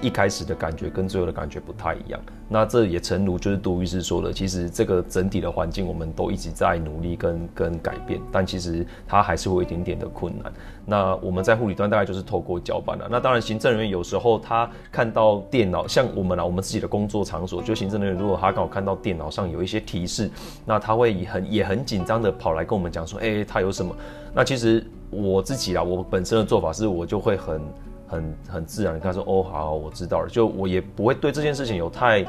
一开始的感觉跟最后的感觉不太一样，那这也诚如就是杜医师说的，其实这个整体的环境我们都一直在努力跟跟改变，但其实它还是会有一点点的困难。那我们在护理端大概就是透过交班了。那当然行政人员有时候他看到电脑，像我们啊，我们自己的工作场所，就行政人员如果他刚好看到电脑上有一些提示，那他会很也很紧张的跑来跟我们讲说，哎，他有什么？那其实我自己啊，我本身的做法是我就会很。很很自然跟他说哦，好，我知道了，就我也不会对这件事情有太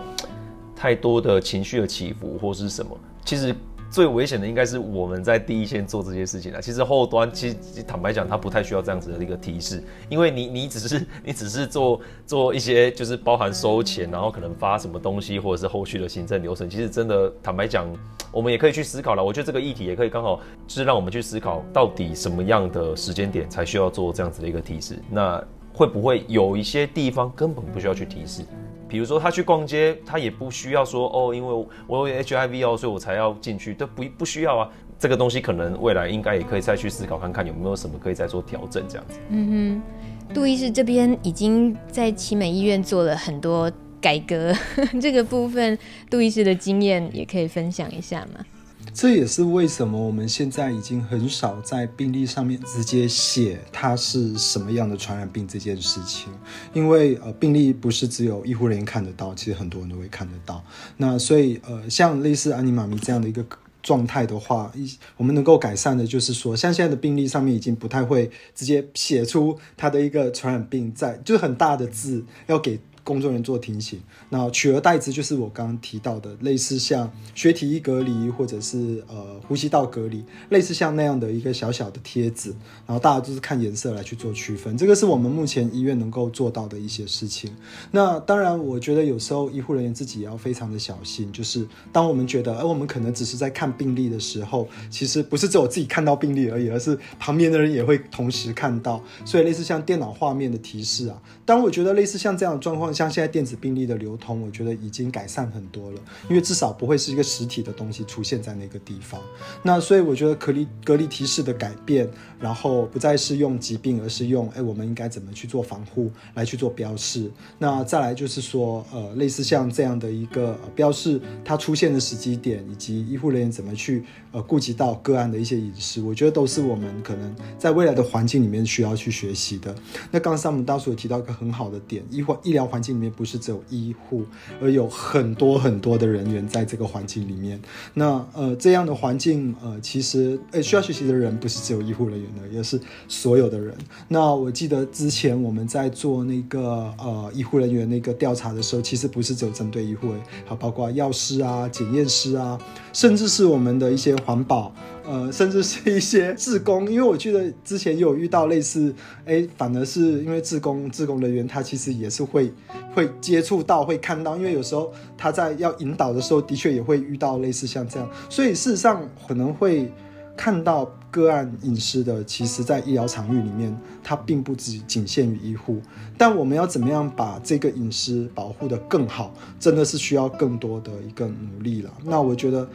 太多的情绪的起伏或是什么。其实最危险的应该是我们在第一线做这些事情啊。其实后端其实坦白讲，他不太需要这样子的一个提示，因为你你只是你只是做做一些就是包含收钱，然后可能发什么东西，或者是后续的行政流程。其实真的坦白讲，我们也可以去思考了。我觉得这个议题也可以刚好就是让我们去思考，到底什么样的时间点才需要做这样子的一个提示。那会不会有一些地方根本不需要去提示？比如说他去逛街，他也不需要说哦，因为我有 HIV 哦，所以我才要进去，都不不需要啊。这个东西可能未来应该也可以再去思考看看有没有什么可以再做调整这样子。嗯哼，杜医师这边已经在奇美医院做了很多改革，这个部分杜医师的经验也可以分享一下吗？这也是为什么我们现在已经很少在病历上面直接写它是什么样的传染病这件事情，因为呃病历不是只有医护人员看得到，其实很多人都会看得到。那所以呃像类似安妮妈咪这样的一个状态的话，一我们能够改善的就是说，像现在的病历上面已经不太会直接写出它的一个传染病在，就是很大的字要给。工作人员做提醒，那取而代之就是我刚刚提到的，类似像学体液隔离或者是呃呼吸道隔离，类似像那样的一个小小的贴纸，然后大家就是看颜色来去做区分，这个是我们目前医院能够做到的一些事情。那当然，我觉得有时候医护人员自己也要非常的小心，就是当我们觉得，而我们可能只是在看病历的时候，其实不是只有自己看到病例而已，而是旁边的人也会同时看到，所以类似像电脑画面的提示啊，当我觉得类似像这样的状况下。像现在电子病历的流通，我觉得已经改善很多了，因为至少不会是一个实体的东西出现在那个地方。那所以我觉得隔离隔离提示的改变，然后不再是用疾病，而是用哎，我们应该怎么去做防护来去做标示。那再来就是说，呃，类似像这样的一个标示，它出现的时机点，以及医护人员怎么去呃顾及到个案的一些隐私，我觉得都是我们可能在未来的环境里面需要去学习的。那刚才我们当时有提到一个很好的点，医患医疗环。环境里面不是只有医护，而有很多很多的人员在这个环境里面。那呃，这样的环境呃，其实呃需要学习的人不是只有医护人员的，也是所有的人。那我记得之前我们在做那个呃医护人员那个调查的时候，其实不是只有针对医护，还包括药师啊、检验师啊，甚至是我们的一些环保。呃，甚至是一些志工，因为我记得之前有遇到类似，哎，反而是因为志工志工人员他其实也是会会接触到会看到，因为有时候他在要引导的时候，的确也会遇到类似像这样，所以事实上可能会看到个案隐私的，其实在医疗场域里面，它并不只仅限于医护，但我们要怎么样把这个隐私保护的更好，真的是需要更多的一个努力了。那我觉得，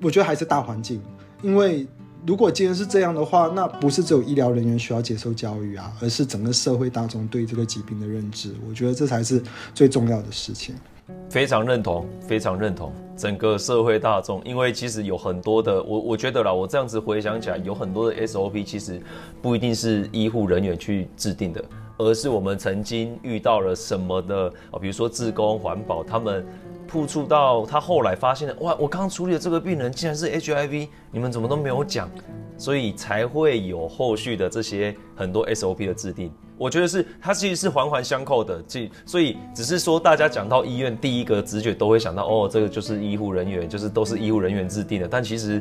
我觉得还是大环境。因为如果今天是这样的话，那不是只有医疗人员需要接受教育啊，而是整个社会大众对这个疾病的认知。我觉得这才是最重要的事情。非常认同，非常认同整个社会大众，因为其实有很多的，我我觉得啦，我这样子回想起来，有很多的 SOP 其实不一定是医护人员去制定的，而是我们曾经遇到了什么的啊，比如说自工、环保他们。碰触到他后来发现了，哇！我刚处理的这个病人竟然是 HIV，你们怎么都没有讲，所以才会有后续的这些很多 SOP 的制定。我觉得是它其实是环环相扣的，所以只是说大家讲到医院，第一个直觉都会想到，哦，这个就是医护人员，就是都是医护人员制定的，但其实。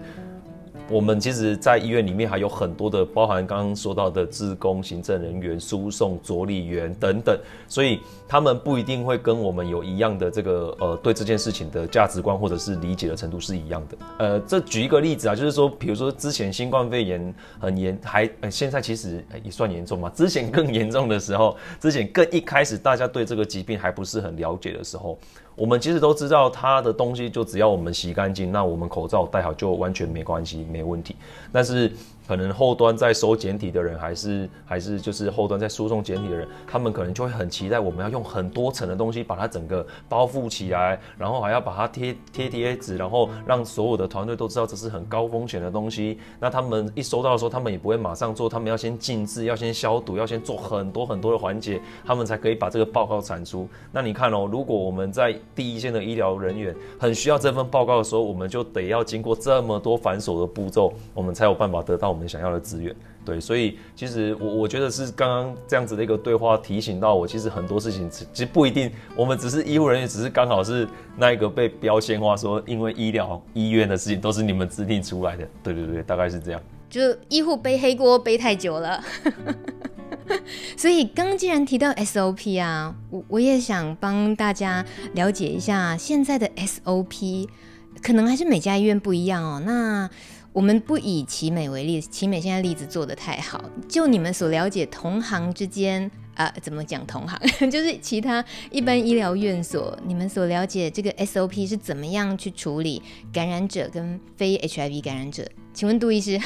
我们其实，在医院里面还有很多的，包含刚刚说到的志工、行政人员、输送、佐理员等等，所以他们不一定会跟我们有一样的这个呃，对这件事情的价值观或者是理解的程度是一样的。呃，这举一个例子啊，就是说，比如说之前新冠肺炎很严，还呃现在其实也算严重嘛。之前更严重的时候，之前更一开始大家对这个疾病还不是很了解的时候。我们其实都知道，它的东西就只要我们洗干净，那我们口罩戴好就完全没关系，没问题。但是。可能后端在收简体的人，还是还是就是后端在输送简体的人，他们可能就会很期待我们要用很多层的东西把它整个包覆起来，然后还要把它贴贴贴纸，然后让所有的团队都知道这是很高风险的东西。那他们一收到的时候，他们也不会马上做，他们要先静置，要先消毒，要先做很多很多的环节，他们才可以把这个报告产出。那你看哦，如果我们在第一线的医疗人员很需要这份报告的时候，我们就得要经过这么多繁琐的步骤，我们才有办法得到。我们想要的资源，对，所以其实我我觉得是刚刚这样子的一个对话提醒到我，其实很多事情其实不一定，我们只是医护人员，只是刚好是那一个被标签化说，因为医疗医院的事情都是你们制定出来的。对对对，大概是这样。就医护背黑锅背太久了。所以刚刚既然提到 SOP 啊，我我也想帮大家了解一下现在的 SOP，可能还是每家医院不一样哦。那我们不以奇美为例，奇美现在例子做得太好，就你们所了解同行之间啊，怎么讲同行？就是其他一般医疗院所，你们所了解这个 SOP 是怎么样去处理感染者跟非 HIV 感染者？请问杜医师？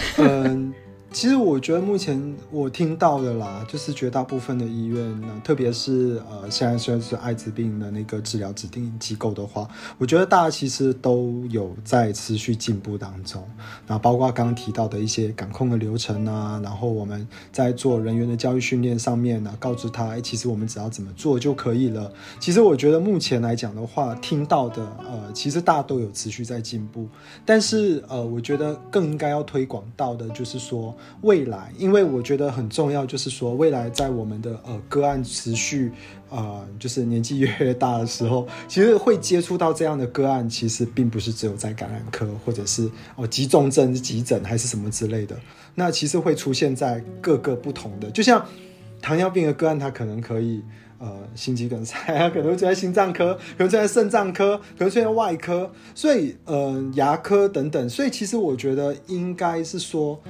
其实我觉得目前我听到的啦，就是绝大部分的医院呢，特别是呃现在虽然是艾滋病的那个治疗指定机构的话，我觉得大家其实都有在持续进步当中。那包括刚刚提到的一些感控的流程啊，然后我们在做人员的教育训练上面呢，告知他，哎，其实我们只要怎么做就可以了。其实我觉得目前来讲的话，听到的呃，其实大家都有持续在进步。但是呃，我觉得更应该要推广到的就是说。未来，因为我觉得很重要，就是说未来在我们的呃个案持续呃就是年纪越越大的时候，其实会接触到这样的个案，其实并不是只有在感染科或者是哦急重症急诊还是什么之类的，那其实会出现在各个不同的，就像糖尿病的个案，它可能可以呃心肌梗塞啊，可能会出现在心脏科，可能出现在肾脏科，可能出现在外科，所以呃牙科等等，所以其实我觉得应该是说。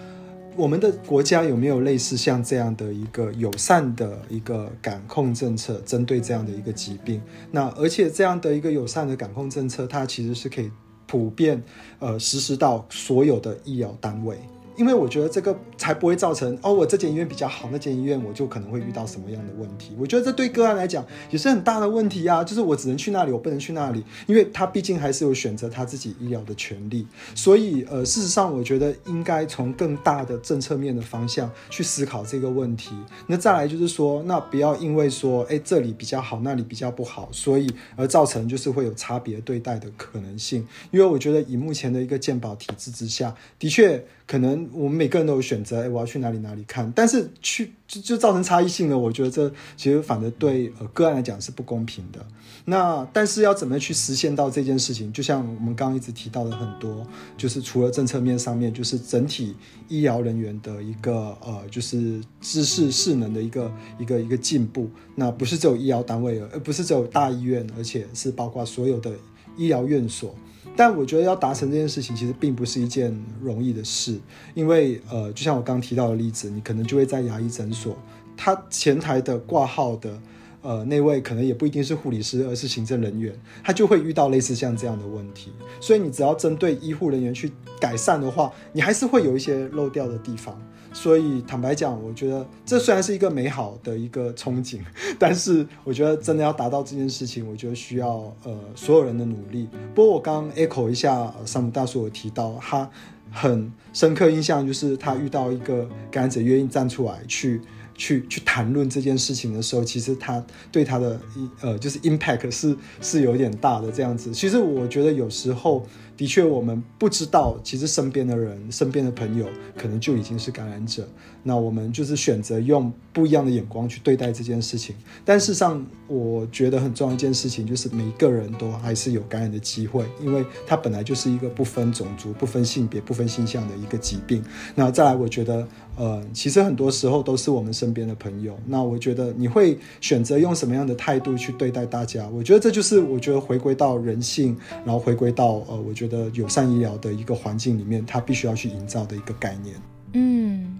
我们的国家有没有类似像这样的一个友善的一个感控政策，针对这样的一个疾病？那而且这样的一个友善的感控政策，它其实是可以普遍呃实施到所有的医疗单位。因为我觉得这个才不会造成哦，我这间医院比较好，那间医院我就可能会遇到什么样的问题。我觉得这对个案来讲也是很大的问题啊，就是我只能去那里，我不能去那里，因为他毕竟还是有选择他自己医疗的权利。所以呃，事实上我觉得应该从更大的政策面的方向去思考这个问题。那再来就是说，那不要因为说，哎，这里比较好，那里比较不好，所以而造成就是会有差别对待的可能性。因为我觉得以目前的一个健保体制之下，的确。可能我们每个人都有选择，哎，我要去哪里哪里看，但是去就就造成差异性了。我觉得这其实反而对呃个案来讲是不公平的。那但是要怎么去实现到这件事情？就像我们刚刚一直提到的很多，就是除了政策面上面，就是整体医疗人员的一个呃，就是知识势能的一个一个一个进步。那不是只有医疗单位，而不是只有大医院，而且是包括所有的医疗院所。但我觉得要达成这件事情，其实并不是一件容易的事，因为呃，就像我刚提到的例子，你可能就会在牙医诊所，他前台的挂号的呃那位可能也不一定是护理师，而是行政人员，他就会遇到类似像这样的问题。所以你只要针对医护人员去改善的话，你还是会有一些漏掉的地方。所以坦白讲，我觉得这虽然是一个美好的一个憧憬，但是我觉得真的要达到这件事情，我觉得需要呃所有人的努力。不过我刚刚 echo 一下，山姆大叔有提到他很深刻印象，就是他遇到一个感染者愿意站出来去去去谈论这件事情的时候，其实他对他的呃就是 impact 是是有点大的这样子。其实我觉得有时候。的确，我们不知道，其实身边的人、身边的朋友可能就已经是感染者。那我们就是选择用不一样的眼光去对待这件事情。但事实上，我觉得很重要一件事情就是，每一个人都还是有感染的机会，因为它本来就是一个不分种族、不分性别、不分性向的一个疾病。那再来，我觉得，呃，其实很多时候都是我们身边的朋友。那我觉得你会选择用什么样的态度去对待大家？我觉得这就是我觉得回归到人性，然后回归到呃，我觉得。的友善医疗的一个环境里面，他必须要去营造的一个概念。嗯，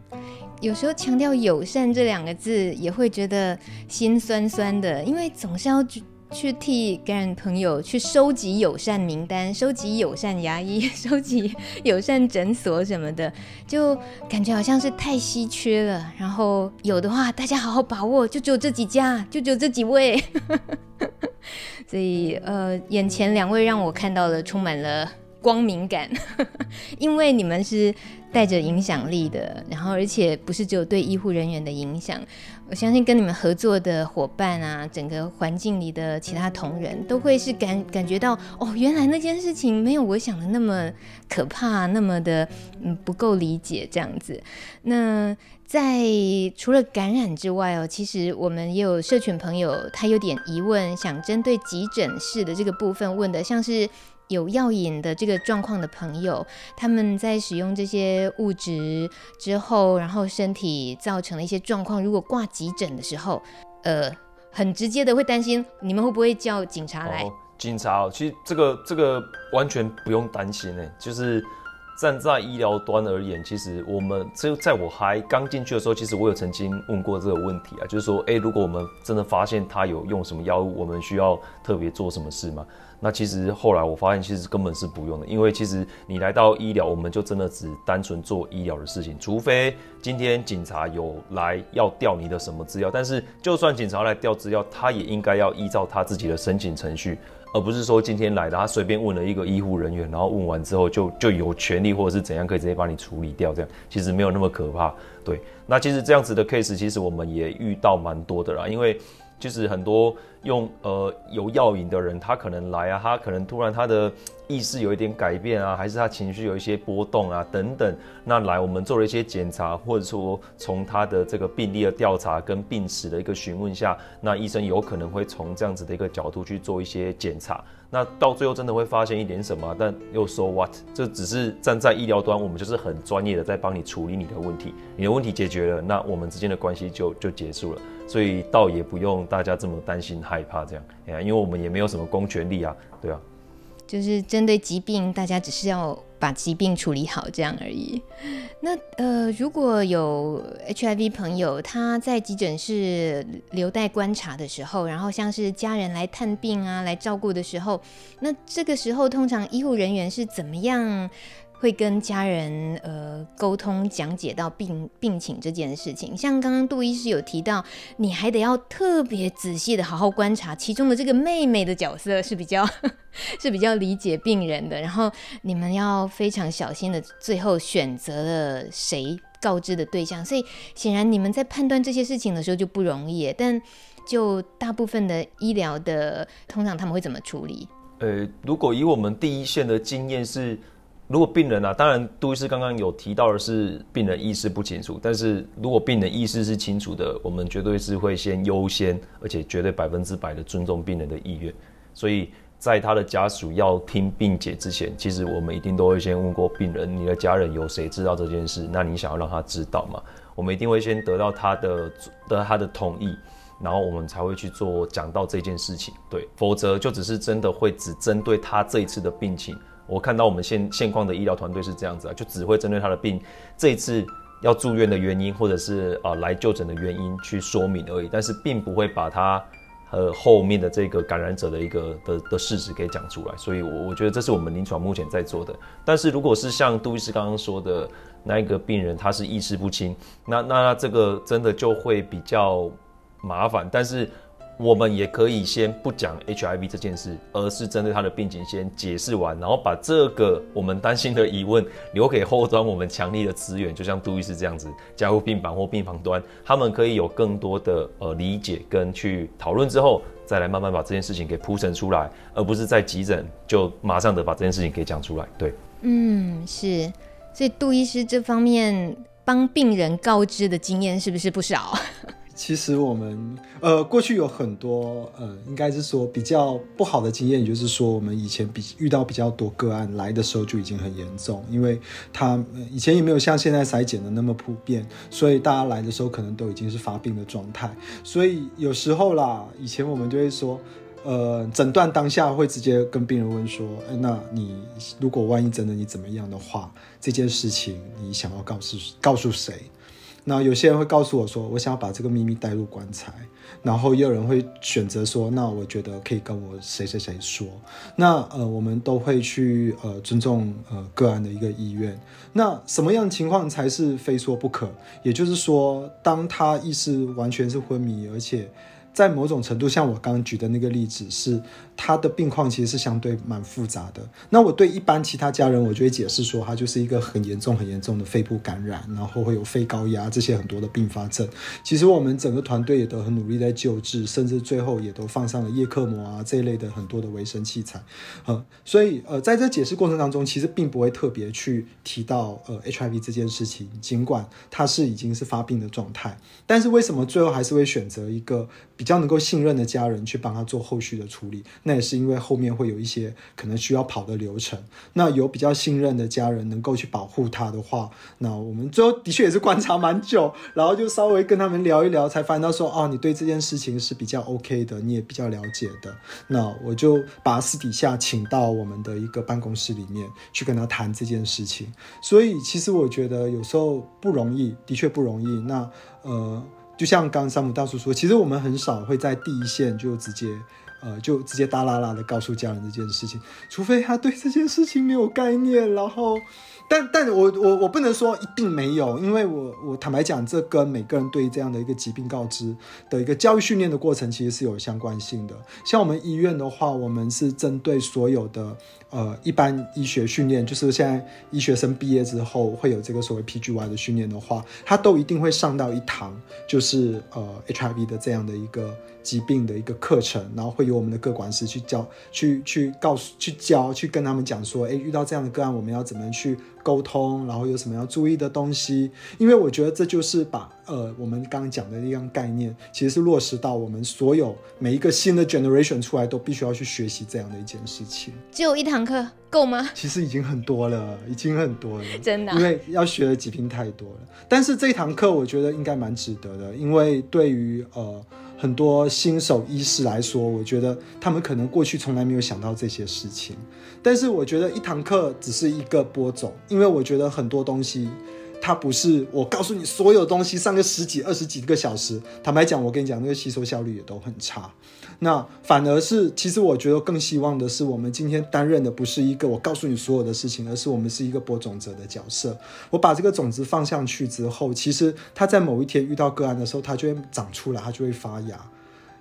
有时候强调友善这两个字，也会觉得心酸酸的，因为总是要去去替感染朋友去收集友善名单、收集友善牙医、收集友善诊所什么的，就感觉好像是太稀缺了。然后有的话，大家好好把握，就只有这几家，就只有这几位。所以，呃，眼前两位让我看到了充满了。光明感，因为你们是带着影响力的，然后而且不是只有对医护人员的影响，我相信跟你们合作的伙伴啊，整个环境里的其他同仁都会是感感觉到哦，原来那件事情没有我想的那么可怕，那么的嗯不够理解这样子。那在除了感染之外哦，其实我们也有社群朋友，他有点疑问，想针对急诊室的这个部分问的，像是。有药瘾的这个状况的朋友，他们在使用这些物质之后，然后身体造成了一些状况。如果挂急诊的时候，呃，很直接的会担心，你们会不会叫警察来？哦、警察、哦，其实这个这个完全不用担心呢。就是站在医疗端而言，其实我们就在我还刚进去的时候，其实我有曾经问过这个问题啊，就是说，哎，如果我们真的发现他有用什么药物，我们需要特别做什么事吗？那其实后来我发现，其实根本是不用的，因为其实你来到医疗，我们就真的只单纯做医疗的事情，除非今天警察有来要调你的什么资料，但是就算警察来调资料，他也应该要依照他自己的申请程序，而不是说今天来的他随便问了一个医护人员，然后问完之后就就有权利或者是怎样可以直接帮你处理掉，这样其实没有那么可怕。对，那其实这样子的 case，其实我们也遇到蛮多的啦，因为。就是很多用呃有药瘾的人，他可能来啊，他可能突然他的意识有一点改变啊，还是他情绪有一些波动啊等等。那来我们做了一些检查，或者说从他的这个病例的调查跟病史的一个询问下，那医生有可能会从这样子的一个角度去做一些检查。那到最后真的会发现一点什么？但又说 what？这只是站在医疗端，我们就是很专业的在帮你处理你的问题，你的问题解决了，那我们之间的关系就就结束了。所以倒也不用大家这么担心害怕这样，哎呀因为我们也没有什么公权力啊，对啊，就是针对疾病，大家只是要把疾病处理好这样而已。那呃，如果有 HIV 朋友他在急诊室留待观察的时候，然后像是家人来探病啊，来照顾的时候，那这个时候通常医护人员是怎么样？会跟家人呃沟通讲解到病病情这件事情，像刚刚杜医师有提到，你还得要特别仔细的好好观察其中的这个妹妹的角色是比较 是比较理解病人的，然后你们要非常小心的最后选择了谁告知的对象，所以显然你们在判断这些事情的时候就不容易，但就大部分的医疗的通常他们会怎么处理？呃，如果以我们第一线的经验是。如果病人啊，当然杜医师刚刚有提到的是病人意识不清楚，但是如果病人意识是清楚的，我们绝对是会先优先，而且绝对百分之百的尊重病人的意愿。所以在他的家属要听病解之前，其实我们一定都会先问过病人，你的家人有谁知道这件事？那你想要让他知道吗？我们一定会先得到他的得他的同意，然后我们才会去做讲到这件事情。对，否则就只是真的会只针对他这一次的病情。我看到我们现现况的医疗团队是这样子啊，就只会针对他的病，这一次要住院的原因，或者是啊来就诊的原因去说明而已，但是并不会把他和后面的这个感染者的一个的的事实给讲出来。所以，我我觉得这是我们临床目前在做的。但是如果是像杜医师刚刚说的那一个病人，他是意识不清，那那这个真的就会比较麻烦。但是。我们也可以先不讲 HIV 这件事，而是针对他的病情先解释完，然后把这个我们担心的疑问留给后端我们强力的资源，就像杜医师这样子，加护病房或病房端，他们可以有更多的呃理解跟去讨论之后，再来慢慢把这件事情给铺陈出来，而不是在急诊就马上的把这件事情给讲出来。对，嗯，是，所以杜医师这方面帮病人告知的经验是不是不少？其实我们呃过去有很多呃应该是说比较不好的经验，就是说我们以前比遇到比较多个案来的时候就已经很严重，因为他以前也没有像现在筛检的那么普遍，所以大家来的时候可能都已经是发病的状态，所以有时候啦，以前我们就会说，呃诊断当下会直接跟病人问说，哎，那你如果万一真的你怎么样的话，这件事情你想要告诉告诉谁？那有些人会告诉我说，我想要把这个秘密带入棺材，然后也有人会选择说，那我觉得可以跟我谁谁谁说。那呃，我们都会去呃尊重呃个案的一个意愿。那什么样的情况才是非说不可？也就是说，当他意识完全是昏迷，而且在某种程度，像我刚刚举的那个例子，是他的病况其实是相对蛮复杂的。那我对一般其他家人，我就会解释说，他就是一个很严重、很严重的肺部感染，然后会有肺高压这些很多的并发症。其实我们整个团队也都很努力在救治，甚至最后也都放上了叶克膜啊这一类的很多的维生器材。呃，所以呃，在这解释过程当中，其实并不会特别去提到呃 HIV 这件事情，尽管他是已经是发病的状态，但是为什么最后还是会选择一个比较能够信任的家人去帮他做后续的处理，那也是因为后面会有一些可能需要跑的流程。那有比较信任的家人能够去保护他的话，那我们最后的确也是观察蛮久，然后就稍微跟他们聊一聊，才发现到说，哦，你对这件事情是比较 OK 的，你也比较了解的。那我就把私底下请到我们的一个办公室里面去跟他谈这件事情。所以其实我觉得有时候不容易，的确不容易。那呃。就像刚山姆大叔说，其实我们很少会在第一线就直接，呃，就直接大啦啦的告诉家人这件事情，除非他对这件事情没有概念，然后。但但我我我不能说一定没有，因为我我坦白讲，这跟每个人对这样的一个疾病告知的一个教育训练的过程，其实是有相关性的。像我们医院的话，我们是针对所有的呃一般医学训练，就是现在医学生毕业之后会有这个所谓 PGY 的训练的话，他都一定会上到一堂，就是呃 HIV 的这样的一个。疾病的一个课程，然后会由我们的各管师去教、去去告诉、去教、去跟他们讲说，诶，遇到这样的个案，我们要怎么去沟通，然后有什么要注意的东西。因为我觉得这就是把呃我们刚刚讲的一样概念，其实是落实到我们所有每一个新的 generation 出来都必须要去学习这样的一件事情。只有一堂课够吗？其实已经很多了，已经很多了，真的。因为要学的疾病太多了，但是这一堂课我觉得应该蛮值得的，因为对于呃。很多新手医师来说，我觉得他们可能过去从来没有想到这些事情。但是我觉得一堂课只是一个播种，因为我觉得很多东西，它不是我告诉你所有东西上个十几、二十几个小时。坦白讲，我跟你讲，那个吸收效率也都很差。那反而是，其实我觉得更希望的是，我们今天担任的不是一个我告诉你所有的事情，而是我们是一个播种者的角色。我把这个种子放上去之后，其实它在某一天遇到个案的时候，它就会长出来，它就会发芽。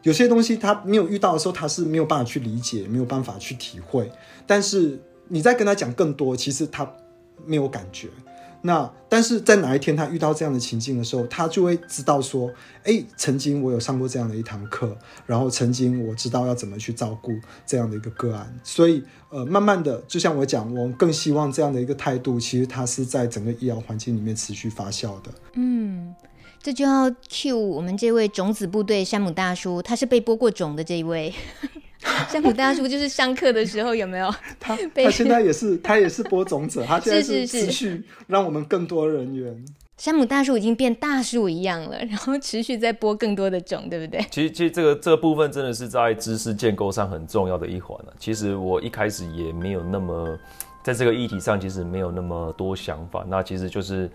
有些东西它没有遇到的时候，它是没有办法去理解，没有办法去体会。但是你再跟他讲更多，其实他没有感觉。那但是在哪一天他遇到这样的情境的时候，他就会知道说，哎，曾经我有上过这样的一堂课，然后曾经我知道要怎么去照顾这样的一个个案，所以呃，慢慢的，就像我讲，我更希望这样的一个态度，其实它是在整个医疗环境里面持续发酵的。嗯，这就要 cue 我们这位种子部队山姆大叔，他是被播过种的这一位。山姆大叔就是上课的时候有没有？他他现在也是他也是播种者，他现在是持续让我们更多人员。山姆大叔已经变大树一样了，然后持续在播更多的种，对不对？其实其实这个这个部分真的是在知识建构上很重要的一环了。其实我一开始也没有那么在这个议题上，其实没有那么多想法。那其实就是。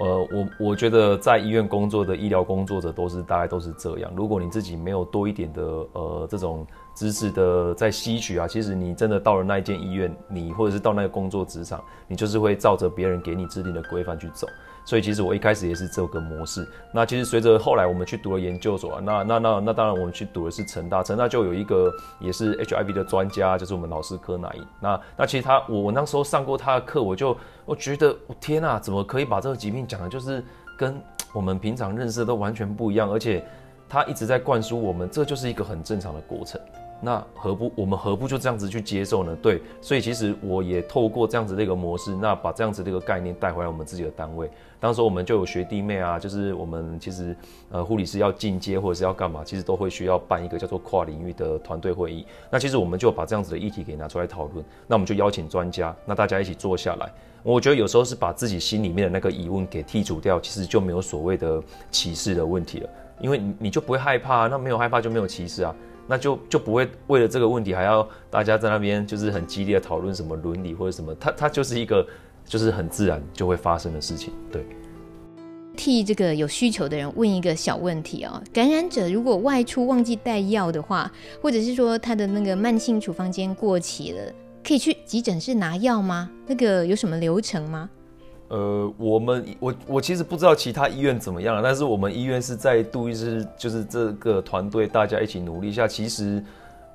呃，我我觉得在医院工作的医疗工作者都是大概都是这样。如果你自己没有多一点的呃这种知识的在吸取啊，其实你真的到了那一间医院，你或者是到那个工作职场，你就是会照着别人给你制定的规范去走。所以其实我一开始也是这个模式。那其实随着后来我们去读了研究所啊，那那那那当然我们去读的是成大，成大就有一个也是 HIV 的专家，就是我们老师柯乃因。那那其实他我我那时候上过他的课，我就我觉得我天啊，怎么可以把这个疾病讲的，就是跟我们平常认识的都完全不一样，而且他一直在灌输我们，这就是一个很正常的过程。那何不我们何不就这样子去接受呢？对，所以其实我也透过这样子的一个模式，那把这样子的一个概念带回来我们自己的单位。当时我们就有学弟妹啊，就是我们其实呃护理师要进阶或者是要干嘛，其实都会需要办一个叫做跨领域的团队会议。那其实我们就把这样子的议题给拿出来讨论。那我们就邀请专家，那大家一起坐下来。我觉得有时候是把自己心里面的那个疑问给剔除掉，其实就没有所谓的歧视的问题了，因为你你就不会害怕，那没有害怕就没有歧视啊。那就就不会为了这个问题还要大家在那边就是很激烈的讨论什么伦理或者什么，它它就是一个就是很自然就会发生的事情。对，替这个有需求的人问一个小问题哦，感染者如果外出忘记带药的话，或者是说他的那个慢性处方间过期了，可以去急诊室拿药吗？那个有什么流程吗？呃，我们我我其实不知道其他医院怎么样，但是我们医院是在杜医师就是这个团队大家一起努力下，其实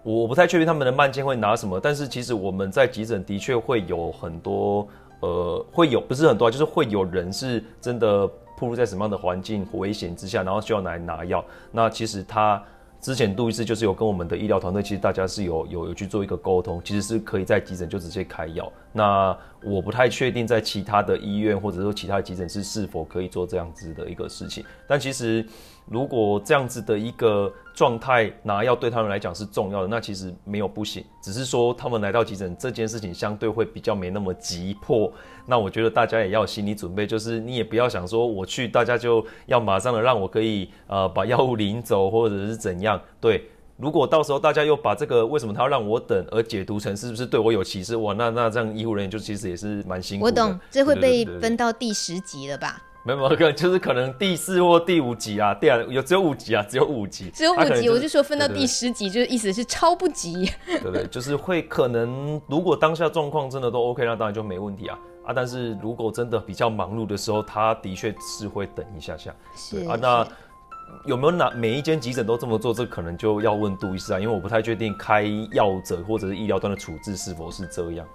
我不太确定他们的慢件会拿什么，但是其实我们在急诊的确会有很多呃会有不是很多，就是会有人是真的暴露在什么样的环境危险之下，然后需要来拿药，那其实他。之前杜医师就是有跟我们的医疗团队，其实大家是有有有去做一个沟通，其实是可以在急诊就直接开药。那我不太确定在其他的医院或者说其他的急诊室是否可以做这样子的一个事情，但其实。如果这样子的一个状态拿药对他们来讲是重要的，那其实没有不行，只是说他们来到急诊这件事情相对会比较没那么急迫。那我觉得大家也要有心理准备，就是你也不要想说我去，大家就要马上的让我可以呃把药物领走或者是怎样。对，如果到时候大家又把这个为什么他要让我等而解读成是不是对我有歧视，哇，那那这样医护人员就其实也是蛮辛苦的。我懂，这会被分到第十级了吧？没有，可能 就是可能第四或第五集啊，第二有只有五集啊，只有五集，只有五集，就是、我就说分到第十集，对对对，就是意思是超不急，对，不对，就是会可能如果当下状况真的都 OK，那当然就没问题啊。啊，但是如果真的比较忙碌的时候，他的确是会等一下下，是啊，那有没有哪每一间急诊都这么做？这可能就要问杜医师啊，因为我不太确定开药者或者是医疗端的处置是否是这样。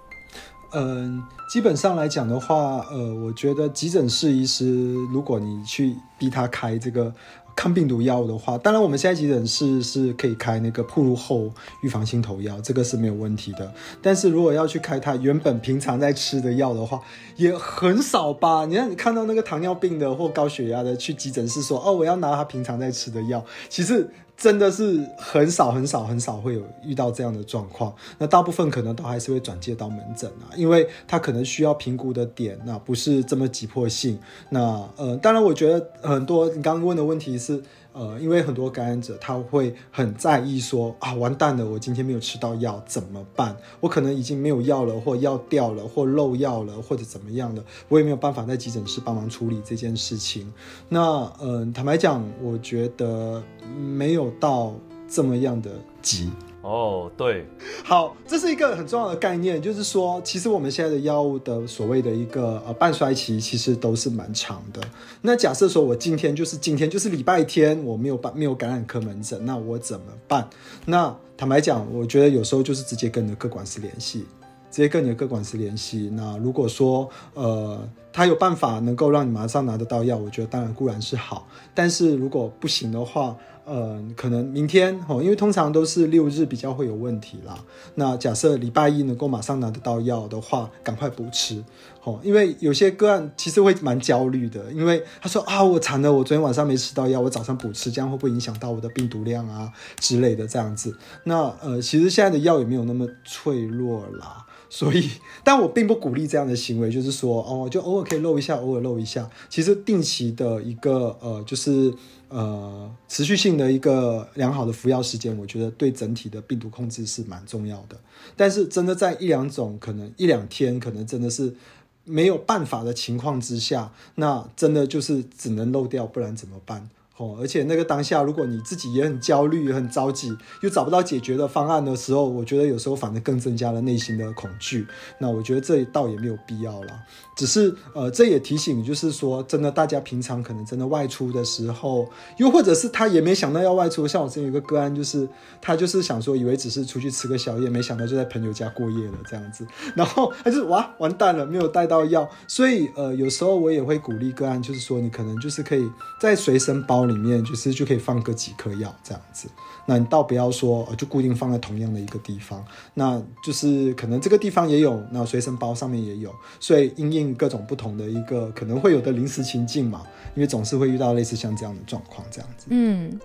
嗯，基本上来讲的话，呃，我觉得急诊室医师，如果你去逼他开这个抗病毒药的话，当然我们现在急诊室是可以开那个铺路后预防心头药，这个是没有问题的。但是如果要去开他原本平常在吃的药的话，也很少吧？你看，你看到那个糖尿病的或高血压的去急诊室说，哦，我要拿他平常在吃的药，其实。真的是很少很少很少会有遇到这样的状况，那大部分可能都还是会转介到门诊啊，因为他可能需要评估的点，那不是这么急迫性。那呃，当然我觉得很多你刚刚问的问题是。呃，因为很多感染者他会很在意说啊，完蛋了，我今天没有吃到药怎么办？我可能已经没有药了，或药掉了，或漏药了，或者怎么样的，我也没有办法在急诊室帮忙处理这件事情。那呃，坦白讲，我觉得没有到这么样的急。哦，对，好，这是一个很重要的概念，就是说，其实我们现在的药物的所谓的一个呃半衰期，其实都是蛮长的。那假设说我今天就是今天就是礼拜天，我没有办没有感染科门诊，那我怎么办？那坦白讲，我觉得有时候就是直接跟你的各管师联系，直接跟你的各管师联系。那如果说呃他有办法能够让你马上拿得到药，我觉得当然固然是好。但是如果不行的话，呃，可能明天哦，因为通常都是六日比较会有问题啦。那假设礼拜一能够马上拿得到药的话，赶快补吃哦。因为有些个案其实会蛮焦虑的，因为他说啊，我惨了，我昨天晚上没吃到药，我早上补吃，这样会不会影响到我的病毒量啊之类的这样子？那呃，其实现在的药也没有那么脆弱啦，所以，但我并不鼓励这样的行为，就是说哦，就偶尔可以漏一下，偶尔漏一下。其实定期的一个呃，就是。呃，持续性的一个良好的服药时间，我觉得对整体的病毒控制是蛮重要的。但是，真的在一两种可能一两天，可能真的是没有办法的情况之下，那真的就是只能漏掉，不然怎么办？哦，而且那个当下，如果你自己也很焦虑、也很着急，又找不到解决的方案的时候，我觉得有时候反而更增加了内心的恐惧。那我觉得这倒也没有必要啦。只是呃，这也提醒，就是说，真的，大家平常可能真的外出的时候，又或者是他也没想到要外出。像我之前有个个案，就是他就是想说，以为只是出去吃个宵夜，没想到就在朋友家过夜了这样子。然后他就哇，完蛋了，没有带到药。所以呃，有时候我也会鼓励个案，就是说，你可能就是可以在随身包。里面就是就可以放个几颗药这样子，那你倒不要说就固定放在同样的一个地方，那就是可能这个地方也有，那随身包上面也有，所以因应各种不同的一个可能会有的临时情境嘛，因为总是会遇到类似像这样的状况这样子。嗯，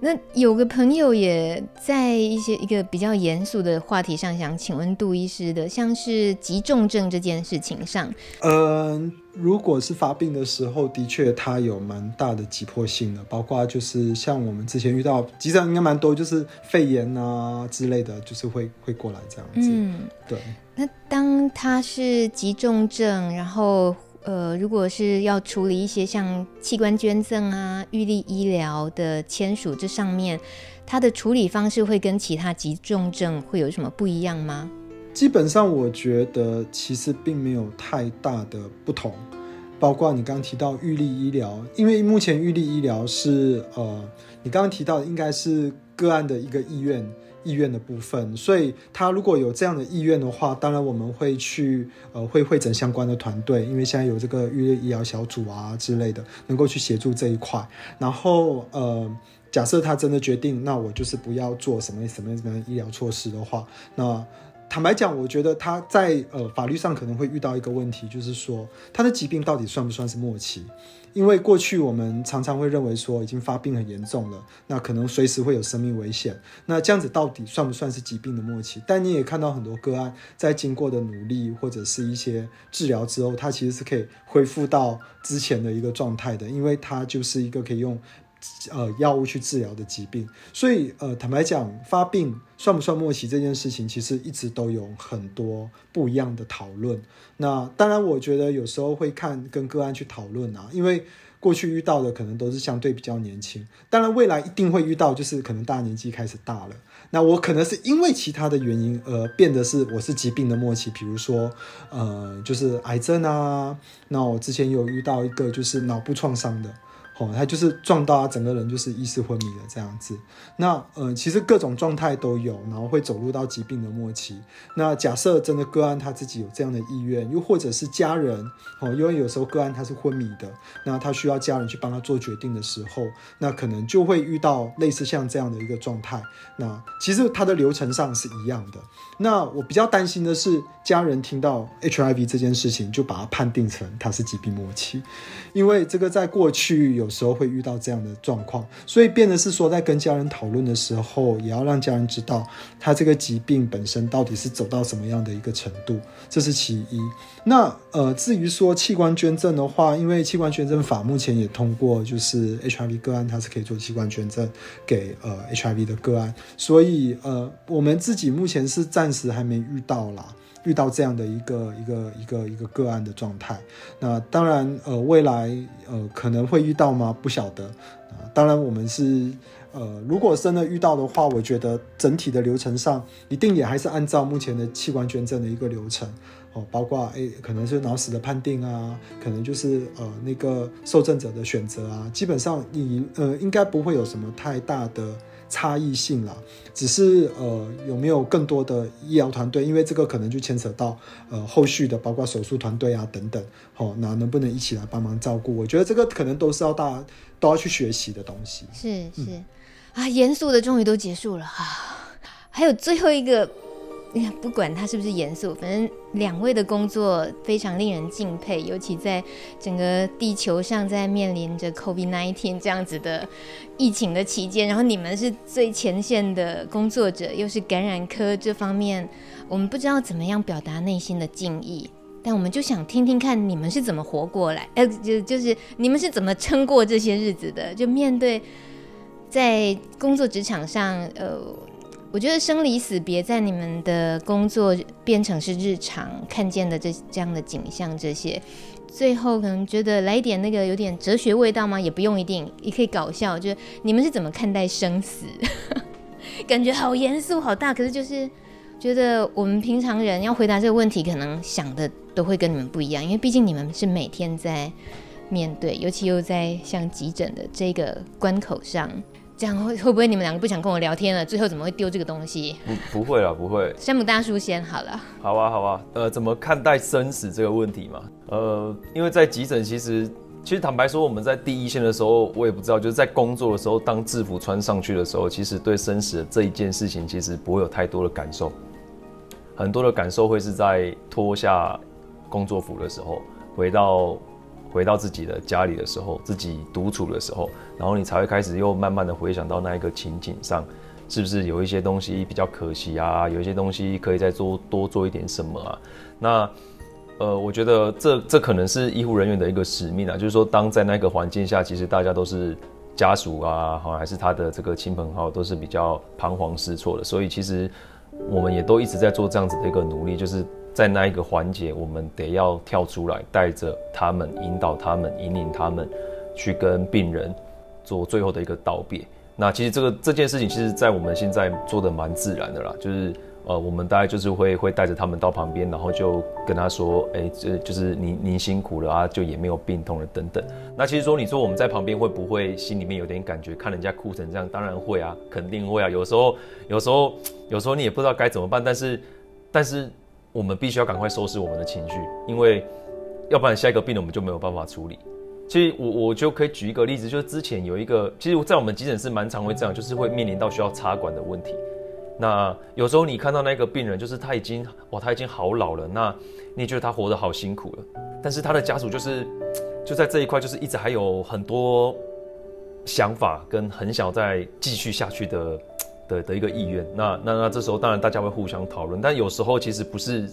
那有个朋友也在一些一个比较严肃的话题上想请问杜医师的，像是急重症这件事情上，嗯。如果是发病的时候，的确它有蛮大的急迫性的，包括就是像我们之前遇到，急诊应该蛮多，就是肺炎啊之类的，就是会会过来这样子。嗯，对。那当它是急重症，然后呃，如果是要处理一些像器官捐赠啊、预立医疗的签署，这上面它的处理方式会跟其他急重症会有什么不一样吗？基本上，我觉得其实并没有太大的不同。包括你刚刚提到预立医疗，因为目前预立医疗是呃，你刚刚提到的应该是个案的一个意愿。意愿的部分，所以他如果有这样的意愿的话，当然我们会去呃会会诊相关的团队，因为现在有这个预立医疗小组啊之类的，能够去协助这一块。然后呃，假设他真的决定，那我就是不要做什么什么什么医疗措施的话，那坦白讲，我觉得他在呃法律上可能会遇到一个问题，就是说他的疾病到底算不算是末期？因为过去我们常常会认为说已经发病很严重了，那可能随时会有生命危险。那这样子到底算不算是疾病的末期？但你也看到很多个案在经过的努力或者是一些治疗之后，它其实是可以恢复到之前的一个状态的，因为它就是一个可以用。呃，药物去治疗的疾病，所以呃，坦白讲，发病算不算末期这件事情，其实一直都有很多不一样的讨论。那当然，我觉得有时候会看跟个案去讨论啊，因为过去遇到的可能都是相对比较年轻，当然未来一定会遇到，就是可能大年纪开始大了。那我可能是因为其他的原因而变得是我是疾病的末期，比如说呃，就是癌症啊。那我之前有遇到一个就是脑部创伤的。哦，他就是撞到他整个人就是意识昏迷了这样子。那呃，其实各种状态都有，然后会走入到疾病的末期。那假设真的个案他自己有这样的意愿，又或者是家人哦，因为有时候个案他是昏迷的，那他需要家人去帮他做决定的时候，那可能就会遇到类似像这样的一个状态。那其实他的流程上是一样的。那我比较担心的是，家人听到 HIV 这件事情就把它判定成他是疾病末期，因为这个在过去有时候会遇到这样的状况，所以变得是说，在跟家人讨论的时候，也要让家人知道他这个疾病本身到底是走到什么样的一个程度，这是其一。那呃，至于说器官捐赠的话，因为器官捐赠法目前也通过，就是 HIV 个案它是可以做器官捐赠给呃 HIV 的个案，所以呃，我们自己目前是暂。暂时还没遇到啦，遇到这样的一个一个一个一个个案的状态。那当然，呃，未来呃可能会遇到吗？不晓得。啊，当然我们是呃，如果真的遇到的话，我觉得整体的流程上一定也还是按照目前的器官捐赠的一个流程哦，包括诶、可能是脑死的判定啊，可能就是呃那个受赠者的选择啊，基本上你呃应该不会有什么太大的。差异性啦，只是呃有没有更多的医疗团队？因为这个可能就牵扯到呃后续的，包括手术团队啊等等，好，那能不能一起来帮忙照顾？我觉得这个可能都是要大家都要去学习的东西。是是、嗯、啊，严肃的终于都结束了哈、啊，还有最后一个。哎呀不管他是不是严肃，反正两位的工作非常令人敬佩，尤其在整个地球上在面临着 COVID-19 这样子的疫情的期间，然后你们是最前线的工作者，又是感染科这方面，我们不知道怎么样表达内心的敬意，但我们就想听听看你们是怎么活过来，呃，就就是你们是怎么撑过这些日子的，就面对在工作职场上，呃。我觉得生离死别在你们的工作变成是日常看见的这这样的景象，这些最后可能觉得来一点那个有点哲学味道吗？也不用一定，也可以搞笑。就是你们是怎么看待生死？感觉好严肃好大，可是就是觉得我们平常人要回答这个问题，可能想的都会跟你们不一样，因为毕竟你们是每天在面对，尤其又在像急诊的这个关口上。这样会会不会你们两个不想跟我聊天了？最后怎么会丢这个东西？不不会了，不会。山姆大叔先好了。好啊，好啊。呃，怎么看待生死这个问题嘛？呃，因为在急诊，其实其实坦白说，我们在第一线的时候，我也不知道，就是在工作的时候，当制服穿上去的时候，其实对生死的这一件事情，其实不会有太多的感受。很多的感受会是在脱下工作服的时候，回到。回到自己的家里的时候，自己独处的时候，然后你才会开始又慢慢的回想到那一个情景上，是不是有一些东西比较可惜啊？有一些东西可以再做多做一点什么啊？那呃，我觉得这这可能是医护人员的一个使命啊，就是说，当在那个环境下，其实大家都是家属啊，好还是他的这个亲朋好友都是比较彷徨失措的，所以其实我们也都一直在做这样子的一个努力，就是。在那一个环节，我们得要跳出来，带着他们，引导他们，引领他们，去跟病人做最后的一个道别。那其实这个这件事情，其实在我们现在做的蛮自然的啦，就是呃，我们大概就是会会带着他们到旁边，然后就跟他说，哎、这就是您您辛苦了啊，就也没有病痛了等等。那其实说你说我们在旁边会不会心里面有点感觉？看人家哭成这样，当然会啊，肯定会啊。有时候有时候有时候你也不知道该怎么办，但是但是我们必须要赶快收拾我们的情绪，因为要不然下一个病人我们就没有办法处理。其实我我就可以举一个例子，就是之前有一个，其实，在我们急诊室蛮常会这样，就是会面临到需要插管的问题。那有时候你看到那个病人，就是他已经哇，他已经好老了，那你觉得他活得好辛苦了，但是他的家属就是就在这一块，就是一直还有很多想法跟很想再继续下去的的的一个意愿。那那那这时候当然大家会互相讨论，但有时候其实不是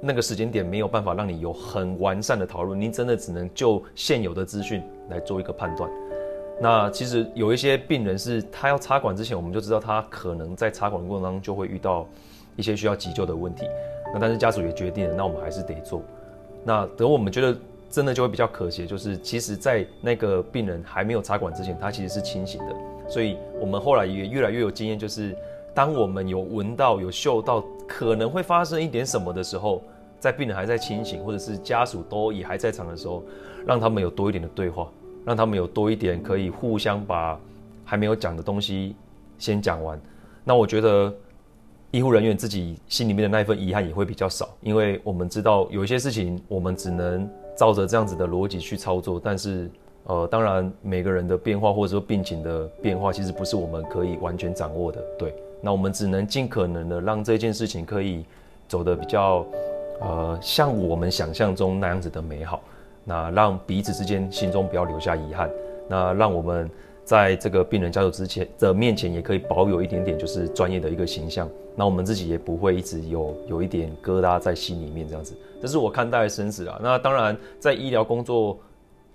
那个时间点没有办法让你有很完善的讨论，您真的只能就现有的资讯来做一个判断。那其实有一些病人是他要插管之前，我们就知道他可能在插管的过程当中就会遇到一些需要急救的问题。那但是家属也决定了，那我们还是得做。那等我们觉得真的就会比较可惜，就是其实在那个病人还没有插管之前，他其实是清醒的。所以我们后来也越来越有经验，就是当我们有闻到、有嗅到可能会发生一点什么的时候，在病人还在清醒，或者是家属都也还在场的时候，让他们有多一点的对话。让他们有多一点可以互相把还没有讲的东西先讲完。那我觉得医护人员自己心里面的那一份遗憾也会比较少，因为我们知道有一些事情我们只能照着这样子的逻辑去操作。但是，呃，当然每个人的变化或者说病情的变化，其实不是我们可以完全掌握的。对，那我们只能尽可能的让这件事情可以走得比较，呃，像我们想象中那样子的美好。那让彼此之间心中不要留下遗憾，那让我们在这个病人家属之前的面前也可以保有一点点就是专业的一个形象，那我们自己也不会一直有有一点疙瘩在心里面这样子。这是我看待生死啊。那当然在医疗工作，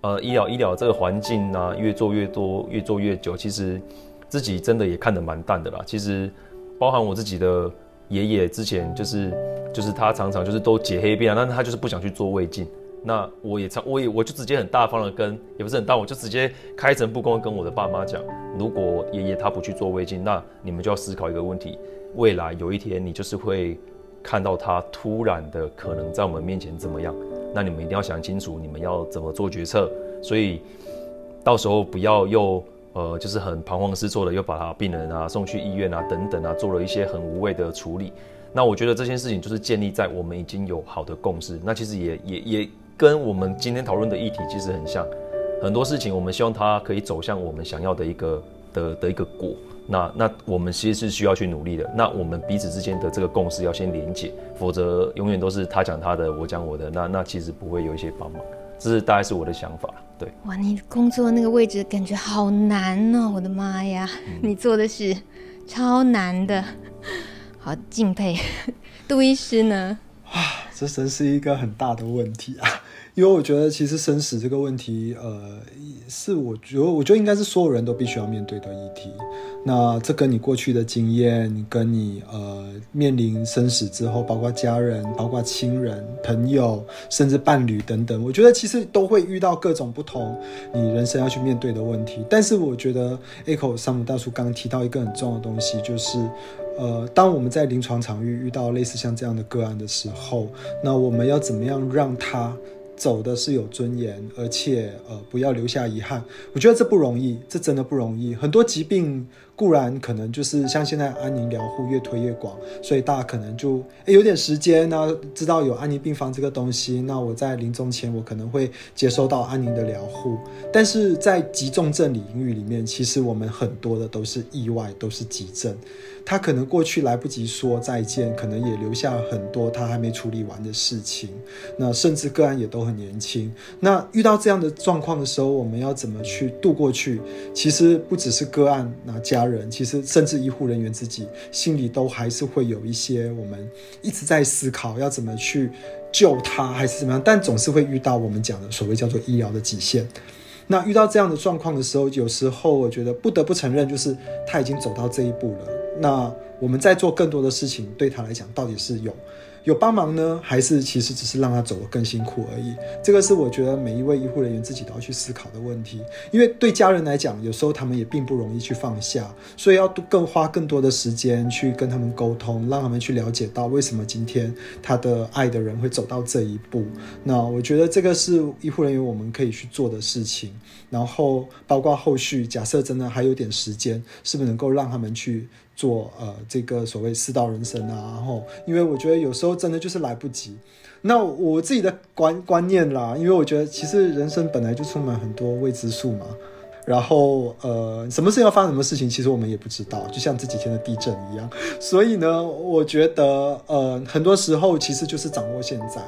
呃，医疗医疗这个环境呢，越做越多，越做越久，其实自己真的也看得蛮淡的啦。其实包含我自己的爷爷之前就是就是他常常就是都解黑便，但是他就是不想去做胃镜。那我也常，我也我就直接很大方的跟，也不是很大，我就直接开诚布公跟我的爸妈讲，如果爷爷他不去做胃镜，那你们就要思考一个问题，未来有一天你就是会看到他突然的可能在我们面前怎么样，那你们一定要想清楚，你们要怎么做决策，所以到时候不要又呃就是很彷徨失措的又把他病人啊送去医院啊等等啊，做了一些很无谓的处理。那我觉得这件事情就是建立在我们已经有好的共识，那其实也也也。跟我们今天讨论的议题其实很像，很多事情我们希望它可以走向我们想要的一个的的一个果。那那我们其实是需要去努力的。那我们彼此之间的这个共识要先连结，否则永远都是他讲他的，我讲我的。那那其实不会有一些帮忙。这是大概是我的想法。对，哇，你工作那个位置感觉好难哦！我的妈呀，嗯、你做的是超难的，好敬佩。杜医师呢？哇，这真是一个很大的问题啊！因为我觉得，其实生死这个问题，呃，是我觉得，我觉得应该是所有人都必须要面对的议题。那这跟你过去的经验，跟你呃面临生死之后，包括家人、包括亲人、朋友，甚至伴侣等等，我觉得其实都会遇到各种不同你人生要去面对的问题。但是我觉得，Echo 山姆大叔刚刚提到一个很重要的东西，就是呃，当我们在临床场域遇到类似像这样的个案的时候，那我们要怎么样让他走的是有尊严，而且呃不要留下遗憾。我觉得这不容易，这真的不容易。很多疾病固然可能就是像现在安宁疗护越推越广，所以大家可能就诶有点时间呢，知道有安宁病房这个东西，那我在临终前我可能会接收到安宁的疗护。但是在急重症领域里面，其实我们很多的都是意外，都是急症。他可能过去来不及说再见，可能也留下很多他还没处理完的事情。那甚至个案也都很年轻。那遇到这样的状况的时候，我们要怎么去度过去？其实不只是个案，那家人，其实甚至医护人员自己心里都还是会有一些我们一直在思考要怎么去救他，还是怎么样？但总是会遇到我们讲的所谓叫做医疗的极限。那遇到这样的状况的时候，有时候我觉得不得不承认，就是他已经走到这一步了。那我们在做更多的事情，对他来讲到底是有有帮忙呢，还是其实只是让他走得更辛苦而已？这个是我觉得每一位医护人员自己都要去思考的问题。因为对家人来讲，有时候他们也并不容易去放下，所以要更花更多的时间去跟他们沟通，让他们去了解到为什么今天他的爱的人会走到这一步。那我觉得这个是医护人员我们可以去做的事情。然后包括后续，假设真的还有点时间，是不是能够让他们去？做呃这个所谓四道人生啊，然后因为我觉得有时候真的就是来不及。那我自己的观观念啦，因为我觉得其实人生本来就充满很多未知数嘛。然后呃，什么事要发生什么事情，其实我们也不知道。就像这几天的地震一样。所以呢，我觉得呃很多时候其实就是掌握现在，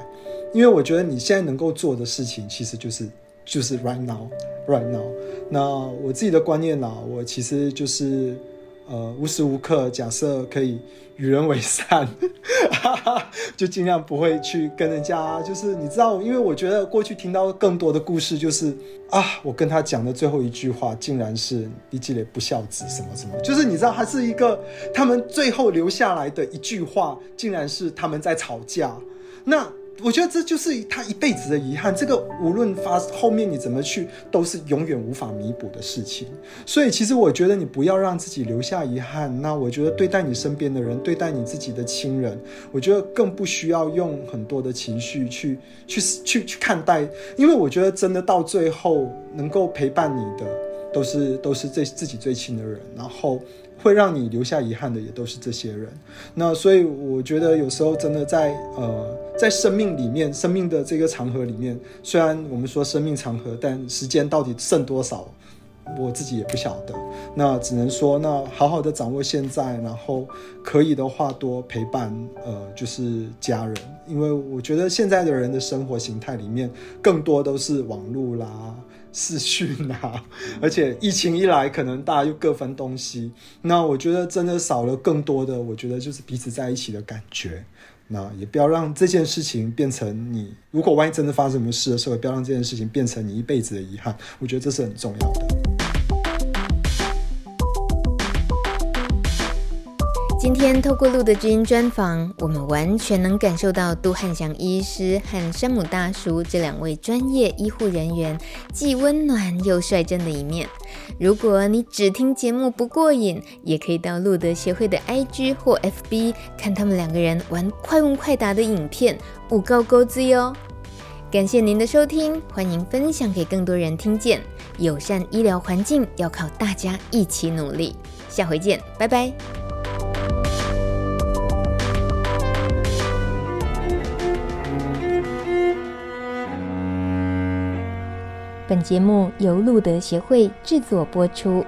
因为我觉得你现在能够做的事情，其实就是就是 right now right now。那我自己的观念啦，我其实就是。呃，无时无刻假设可以与人为善，哈哈，就尽量不会去跟人家，就是你知道，因为我觉得过去听到更多的故事，就是啊，我跟他讲的最后一句话，竟然是“你积累不孝子”什么什么，就是你知道，他是一个他们最后留下来的一句话，竟然是他们在吵架，那。我觉得这就是他一辈子的遗憾。这个无论发后面你怎么去，都是永远无法弥补的事情。所以，其实我觉得你不要让自己留下遗憾。那我觉得对待你身边的人，对待你自己的亲人，我觉得更不需要用很多的情绪去去去去看待。因为我觉得真的到最后能够陪伴你的，都是都是最自己最亲的人。然后。会让你留下遗憾的也都是这些人，那所以我觉得有时候真的在呃在生命里面，生命的这个长河里面，虽然我们说生命长河，但时间到底剩多少，我自己也不晓得。那只能说，那好好的掌握现在，然后可以的话多陪伴呃就是家人，因为我觉得现在的人的生活形态里面更多都是网络啦。视讯啊，而且疫情一来，可能大家又各分东西。那我觉得真的少了更多的，我觉得就是彼此在一起的感觉。那也不要让这件事情变成你，如果万一真的发生什么事的时候，也不要让这件事情变成你一辈子的遗憾。我觉得这是很重要的。今天透过露德知音专访，我们完全能感受到杜汉祥医师和山姆大叔这两位专业医护人员既温暖又率真的一面。如果你只听节目不过瘾，也可以到露德协会的 IG 或 FB 看他们两个人玩快问快答的影片，五高钩子哟。感谢您的收听，欢迎分享给更多人听见。友善医疗环境要靠大家一起努力。下回见，拜拜。本节目由路德协会制作播出。